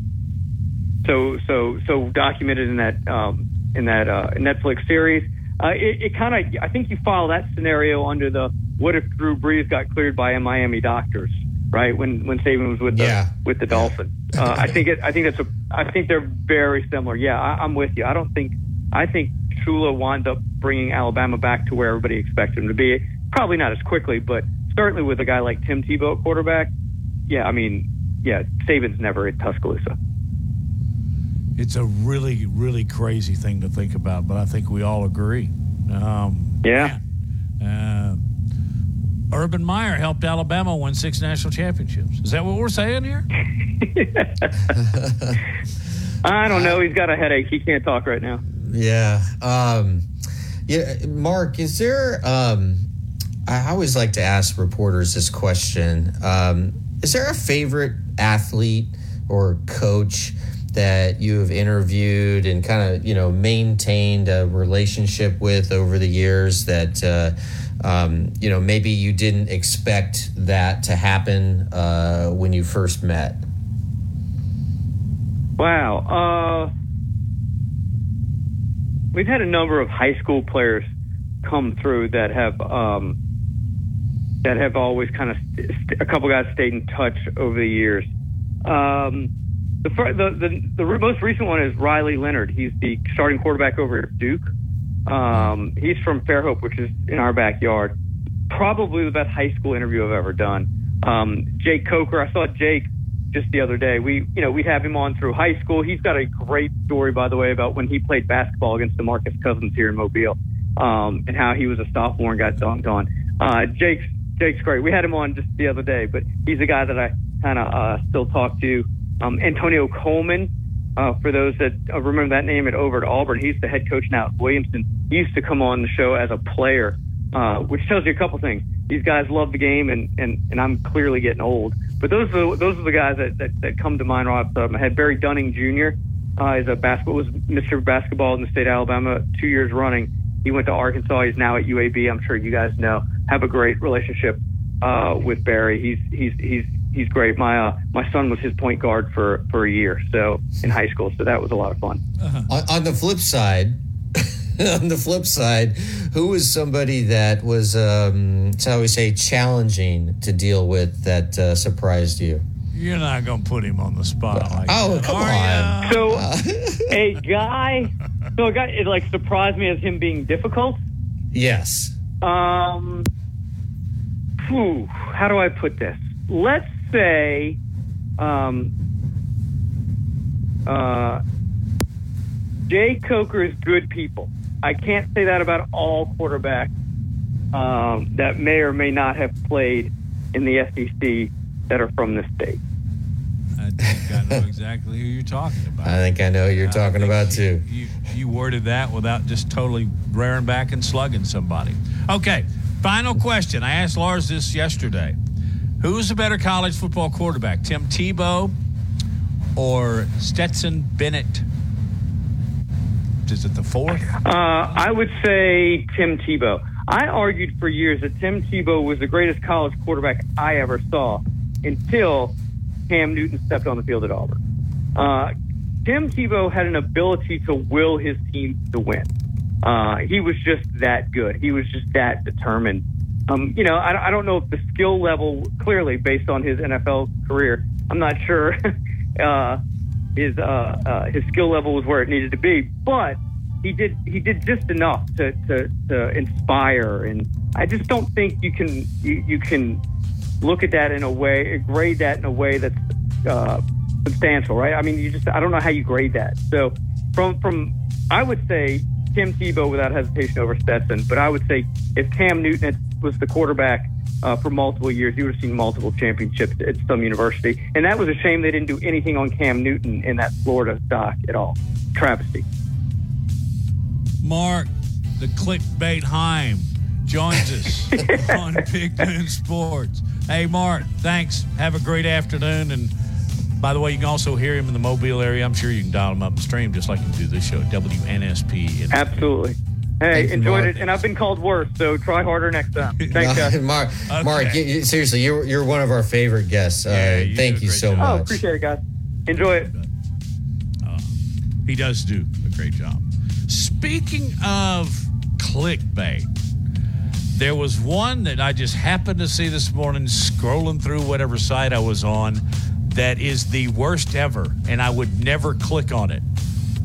so so so documented in that um, in that uh, Netflix series. Uh, it, it kind of I think you follow that scenario under the what if Drew Brees got cleared by a Miami doctors, right? When when Saban was with the Yeah. with the Dolphins. Uh, I think it I think that's a I think they're very similar. Yeah, I, I'm with you. I don't think I think Shula winds up bringing Alabama back to where everybody expects him to be. Probably not as quickly, but certainly with a guy like Tim Tebow at quarterback. Yeah, I mean, yeah, Saban's never at Tuscaloosa. It's a really, really crazy thing to think about, but I think we all agree. Um, yeah. Uh, Urban Meyer helped Alabama win six national championships. Is that what we're saying here? I don't know. He's got a headache. He can't talk right now. Yeah. Um, yeah. Mark, is there, um, I always like to ask reporters this question. Um, is there a favorite athlete or coach that you have interviewed and kind of you know maintained a relationship with over the years that uh, um, you know maybe you didn't expect that to happen uh, when you first met? Wow. Uh, we've had a number of high school players come through that have um, that have always kind of st- st- a couple guys stayed in touch over the years. Um, the, the the the most recent one is Riley Leonard. He's the starting quarterback over at Duke. Um, he's from Fairhope, which is in our backyard. Probably the best high school interview I've ever done. Um, Jake Coker. I saw Jake just the other day. We, you know, we have him on through high school. He's got a great story, by the way, about when he played basketball against DeMarcus Cousins here in Mobile, um, and how he was a sophomore and got dunked on. Uh, Jake's Jake's great. We had him on just the other day, but he's a guy that I kind of uh, still talk to. Um, Antonio Coleman, uh, for those that uh, remember that name at over at Auburn, he's the head coach now at Williamson. He used to come on the show as a player, uh, which tells you a couple things. These guys love the game, and, and, and I'm clearly getting old. But those are the, those are the guys that, that, that come to mind right off the top of my head. Barry Dunning Jr. Uh, is a basketball was Mr. Basketball in the state of Alabama two years running. He went to Arkansas. He's now at UAB. I'm sure you guys know. Have a great relationship uh, with Barry. He's he's he's he's great. My uh, my son was his point guard for for a year, so in high school. So that was a lot of fun. On, on the flip side, on the flip side, who was somebody that was, um, shall we say, challenging to deal with that uh, surprised you? You're not going to put him on the spot like Oh, that, come are on. ya? So a guy, so a guy, it like surprised me as him being difficult. Yes. Um, phew, how do I put this? Let's say, um, uh, Jake Coker is good people. I can't say that about all quarterbacks um, that may or may not have played in the SEC that are from the state. I think I know exactly who you're talking about. I think I know who you're talking about too. You, you worded that without just totally rearing back and slugging somebody. Okay, final question. I asked Lars this yesterday. Who's the better college football quarterback, Tim Tebow or Stetson Bennett? Is it the fourth? Uh, I would say Tim Tebow. I argued for years that Tim Tebow was the greatest college quarterback I ever saw until Cam Newton stepped on the field at Auburn. Uh, Tim Tebow had an ability to will his team to win. Uh, he was just that good. He was just that determined. Um, you know, I, I don't know if the skill level, clearly based on his NFL career, I'm not sure uh, his uh, uh, his skill level was where it needed to be, but he did he did just enough to, to, to inspire. And I just don't think you can you, you can look at that in a way, grade that in a way that's uh, substantial, right? I mean, you just I don't know how you grade that. So from from I would say Tim Tebow without hesitation over Stetson, but I would say if Cam Newton was the quarterback uh, for multiple years, you would have seen multiple championships at some university, and that was a shame they didn't do anything on Cam Newton in that Florida doc at all. Travesty. Mark, the clickbait Heim, joins us on Big Noon Sports. Hey, Mark, thanks. Have a great afternoon. And by the way, you can also hear him in the Mobile area. I'm sure you can dial him up and stream just like you do this show at WNSP. Absolutely. Hey, Thank enjoyed Mark. it, and I've been called worse, so try harder next time. Thanks, guys. Mark, Mark, you, you- seriously, you're you're one of our favorite guests. Uh, thank you so Oh, much. Oh, appreciate it, guys. Enjoy it. he does do a great job. Speaking of clickbait, there was one that I just happened to see this morning scrolling through whatever site I was on that is the worst ever, and I would never click on it.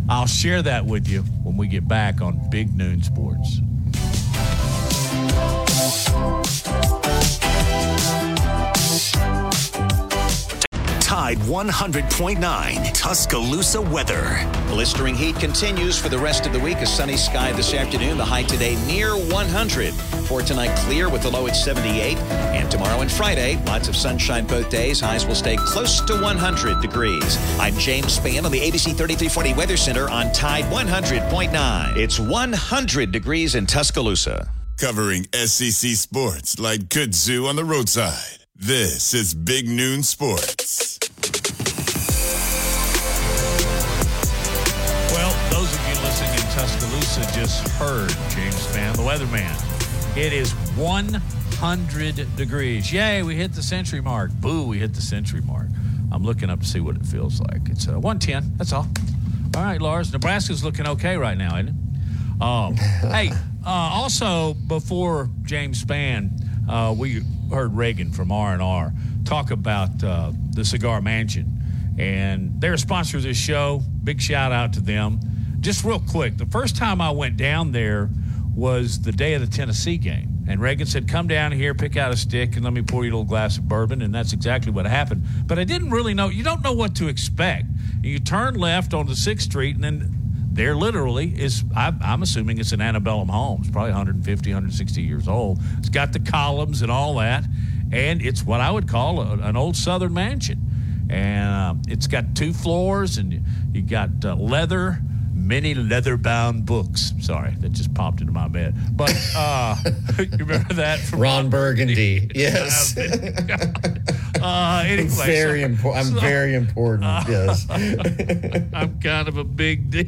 I'll share that with you when we get back on Big Noon Sports. Tide 100.9 Tuscaloosa weather. Blistering heat continues for the rest of the week. A sunny sky this afternoon. The high today near 100. For tonight, clear with the low at 78. And tomorrow and Friday, lots of sunshine both days. Highs will stay close to 100 degrees. I'm James Spann on the ABC 3340 Weather Center on Tide 100.9. It's 100 degrees in Tuscaloosa. Covering SEC sports like kudzu on the roadside. This is Big Noon Sports. Just heard James Spann, the weatherman. It is 100 degrees. Yay, we hit the century mark. Boo, we hit the century mark. I'm looking up to see what it feels like. It's uh, 110. That's all. All right, Lars. Nebraska's looking okay right now, isn't it? Um, hey, uh, also before James Spann, uh, we heard Reagan from R and R talk about uh, the Cigar Mansion, and they're a sponsor of this show. Big shout out to them. Just real quick, the first time I went down there was the day of the Tennessee game. And Reagan said, Come down here, pick out a stick, and let me pour you a little glass of bourbon. And that's exactly what happened. But I didn't really know, you don't know what to expect. You turn left onto 6th Street, and then there literally is, I, I'm assuming it's an antebellum home. It's probably 150, 160 years old. It's got the columns and all that. And it's what I would call a, an old Southern mansion. And uh, it's got two floors, and you, you got uh, leather many leather bound books. Sorry, that just popped into my head. But uh, you remember that from Ron Burgundy. Yes. uh, anyway, very so- important. I'm so- very important. yes. I'm kind of a big deal.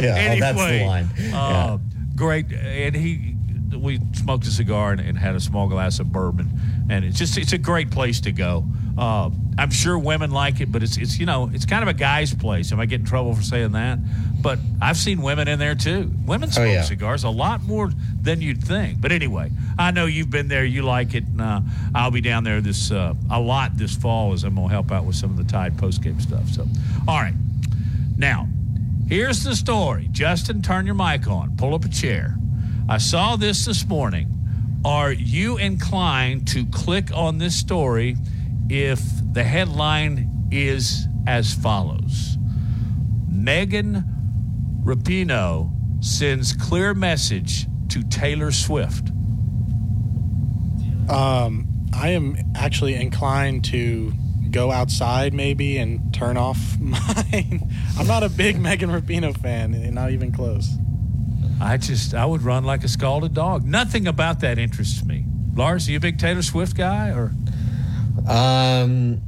Yeah, oh, anyway, that's the line. Uh, Great, and he. We smoked a cigar and, and had a small glass of bourbon, and it's just it's a great place to go. Uh, I'm sure women like it, but it's it's you know it's kind of a guy's place. Am I getting in trouble for saying that? But I've seen women in there too. Women smoke yeah. cigars a lot more than you'd think. But anyway, I know you've been there. You like it. And, uh, I'll be down there this uh, a lot this fall as I'm gonna help out with some of the Tide post game stuff. So, all right. Now, here's the story. Justin, turn your mic on. Pull up a chair. I saw this this morning. Are you inclined to click on this story if the headline is as follows? Megan Rapinoe sends clear message to Taylor Swift. Um, I am actually inclined to go outside maybe and turn off mine. I'm not a big Megan Rapinoe fan, not even close. I just, I would run like a scalded dog. Nothing about that interests me. Lars, are you a big Taylor Swift guy or? Um,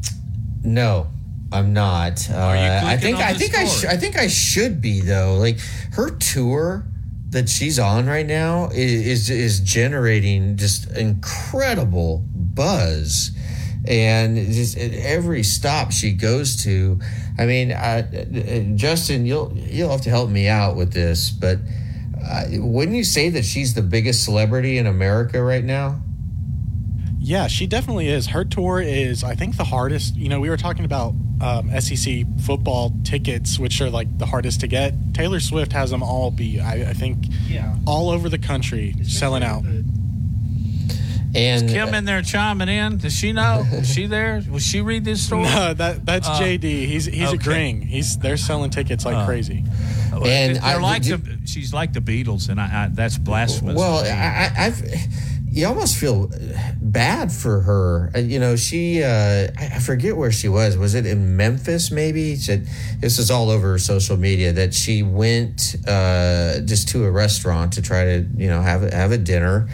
no, I'm not. Uh, I think I think I sh- I think I should be though. Like her tour that she's on right now is is, is generating just incredible buzz. And just at every stop she goes to, I mean, I, uh, Justin, you'll you'll have to help me out with this, but uh, wouldn't you say that she's the biggest celebrity in America right now? Yeah, she definitely is. Her tour is, I think, the hardest. You know, we were talking about um, SEC football tickets, which are like the hardest to get. Taylor Swift has them all be, I, I think, all over the country selling out. And Kim in there chiming in. Does she know? Is she there? Will she read this story? No, that that's Uh, JD. He's he's okay. agreeing. He's they're selling tickets like Uh, crazy. And they're I- like did- the, she's like the Beatles, and I, I that's blasphemous. Well. I, I, I've you almost feel bad for her. Uh, You know, she uh, I I forget where she was. Was it in Memphis? Maybe She said this is all over social media that she went uh, just to a restaurant to try to you know have a, have a dinner,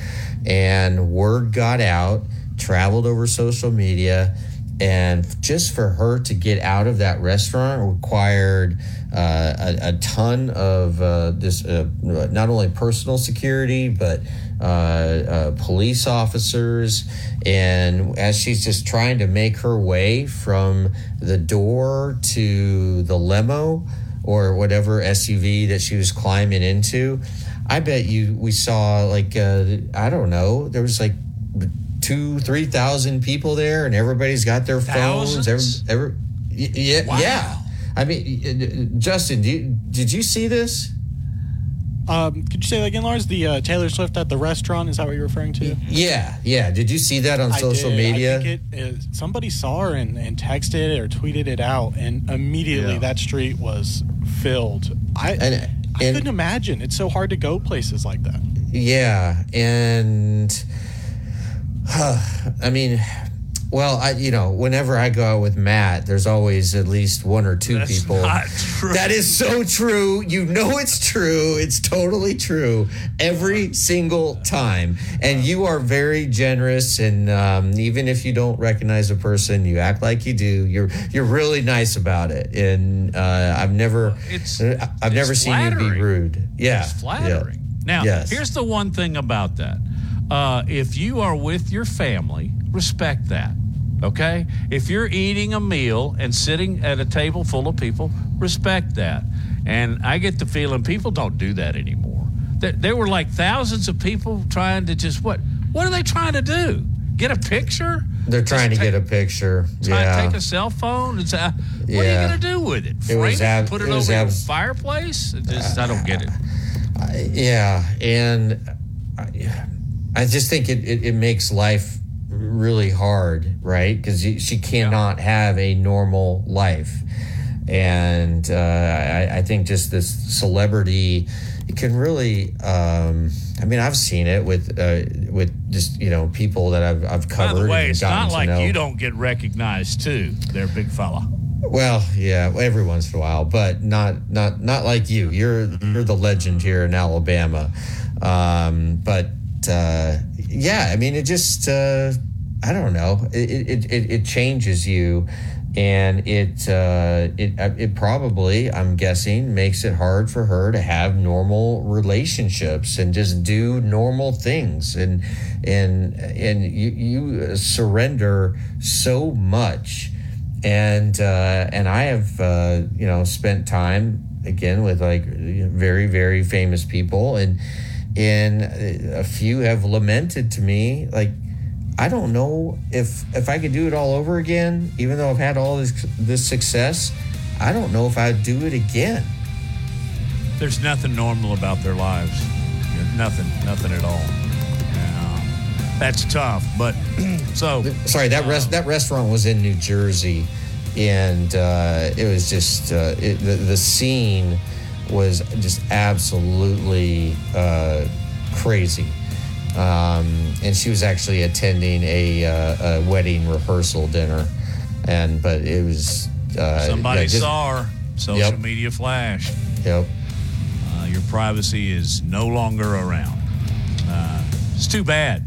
and word got out, traveled over social media. And just for her to get out of that restaurant required uh, a, a ton of uh, this, uh, not only personal security, but uh, uh, police officers. And as she's just trying to make her way from the door to the limo or whatever SUV that she was climbing into, I bet you we saw like, uh, I don't know, there was like two, three thousand people there, and everybody's got their phones. Every, Thousands? every, y- yeah, yeah. I mean, Justin, do you, did you see this? Um, could you say that again, Lars? The uh, Taylor Swift at the restaurant is that what you're referring to? Yeah, yeah. Did you see that on I social did. media? I think it, uh, somebody saw her and, and texted it or tweeted it out, and immediately Yeah. that street was filled. I And- I and- couldn't imagine. It's so hard to go places like that. Yeah, and I mean, Well, I, you know, whenever I go out with Matt, there's always at least one or two That's people. That is so true. You know it's true. It's totally true every single time. And you are very generous. And um, even if you don't recognize a person, you act like you do. You're you're really nice about it. And uh, I've never It's- I've never it's seen you be rude. Yeah, It's flattering. Yeah. Now, Yes. here's the one thing about that. Uh, if you are with your family, respect that. Okay? If you're eating a meal and sitting at a table full of people, respect that. And I get the feeling people don't do that anymore. There, there were like thousands of people trying to just what? What are they trying to do? Get a picture? They're trying to Just get a picture. Yeah. to take a cell phone and say, uh, what are you going to do with it? It Frame was ab- Put it, it over your abs- fireplace? It just, I don't get it. Yeah, and I, I just think it, it, it makes life really hard, right? Because she cannot have a normal life, and uh, I, I think just this celebrity, it can really. Um, I mean, I've seen it with uh, with just you know people that I've I've By covered. the way, it's not like know. you don't get recognized too. They're big fella. Well, yeah, every once in a while, but not not not like you. You're you're the legend here in Alabama. Um, but uh, yeah, I mean, it just uh, I don't know. It it, it it changes you, and it uh, it it probably I'm guessing makes it hard for her to have normal relationships and just do normal things. And and and you you surrender so much. And uh, and I have uh, you know spent time again with like very very famous people. And and a few have lamented to me like I don't know if if I could do it all over again even though I've had all this this success I don't know if I'd do it again There's nothing normal about their lives. Nothing, nothing at all. Yeah. That's tough. But so sorry that rest that restaurant was in New Jersey and uh, it was just uh, it, the, the scene was just absolutely uh, crazy um, and she was actually attending a, uh, a wedding rehearsal dinner and but it was uh, somebody yeah, just- saw her. Social Yep. media flash. Yep. Uh, your privacy is no longer around. Uh, it's too bad.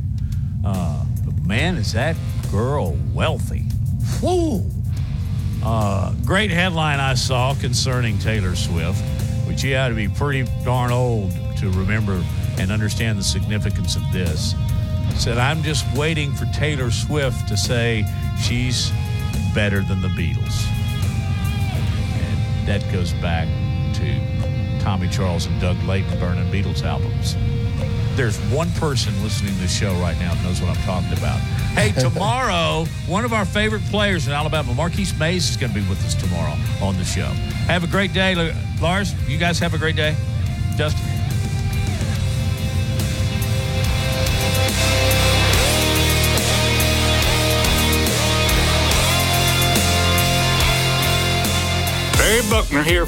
Uh, but man, is that girl wealthy? Whoa! Uh, great headline I saw concerning Taylor Swift, which you had to be pretty darn old to remember and understand the significance of this. Said, I'm just waiting for Taylor Swift to say she's better than the Beatles. And that goes back to Tommy Charles and Doug Layton burning Beatles albums. There's one person listening to the show right now that knows what I'm talking about. Hey, tomorrow, one of our favorite players in Alabama, Marquis Maze, is going to be with us tomorrow on the show. Have a great day. Lars, you guys have a great day. Justin? Buckner here for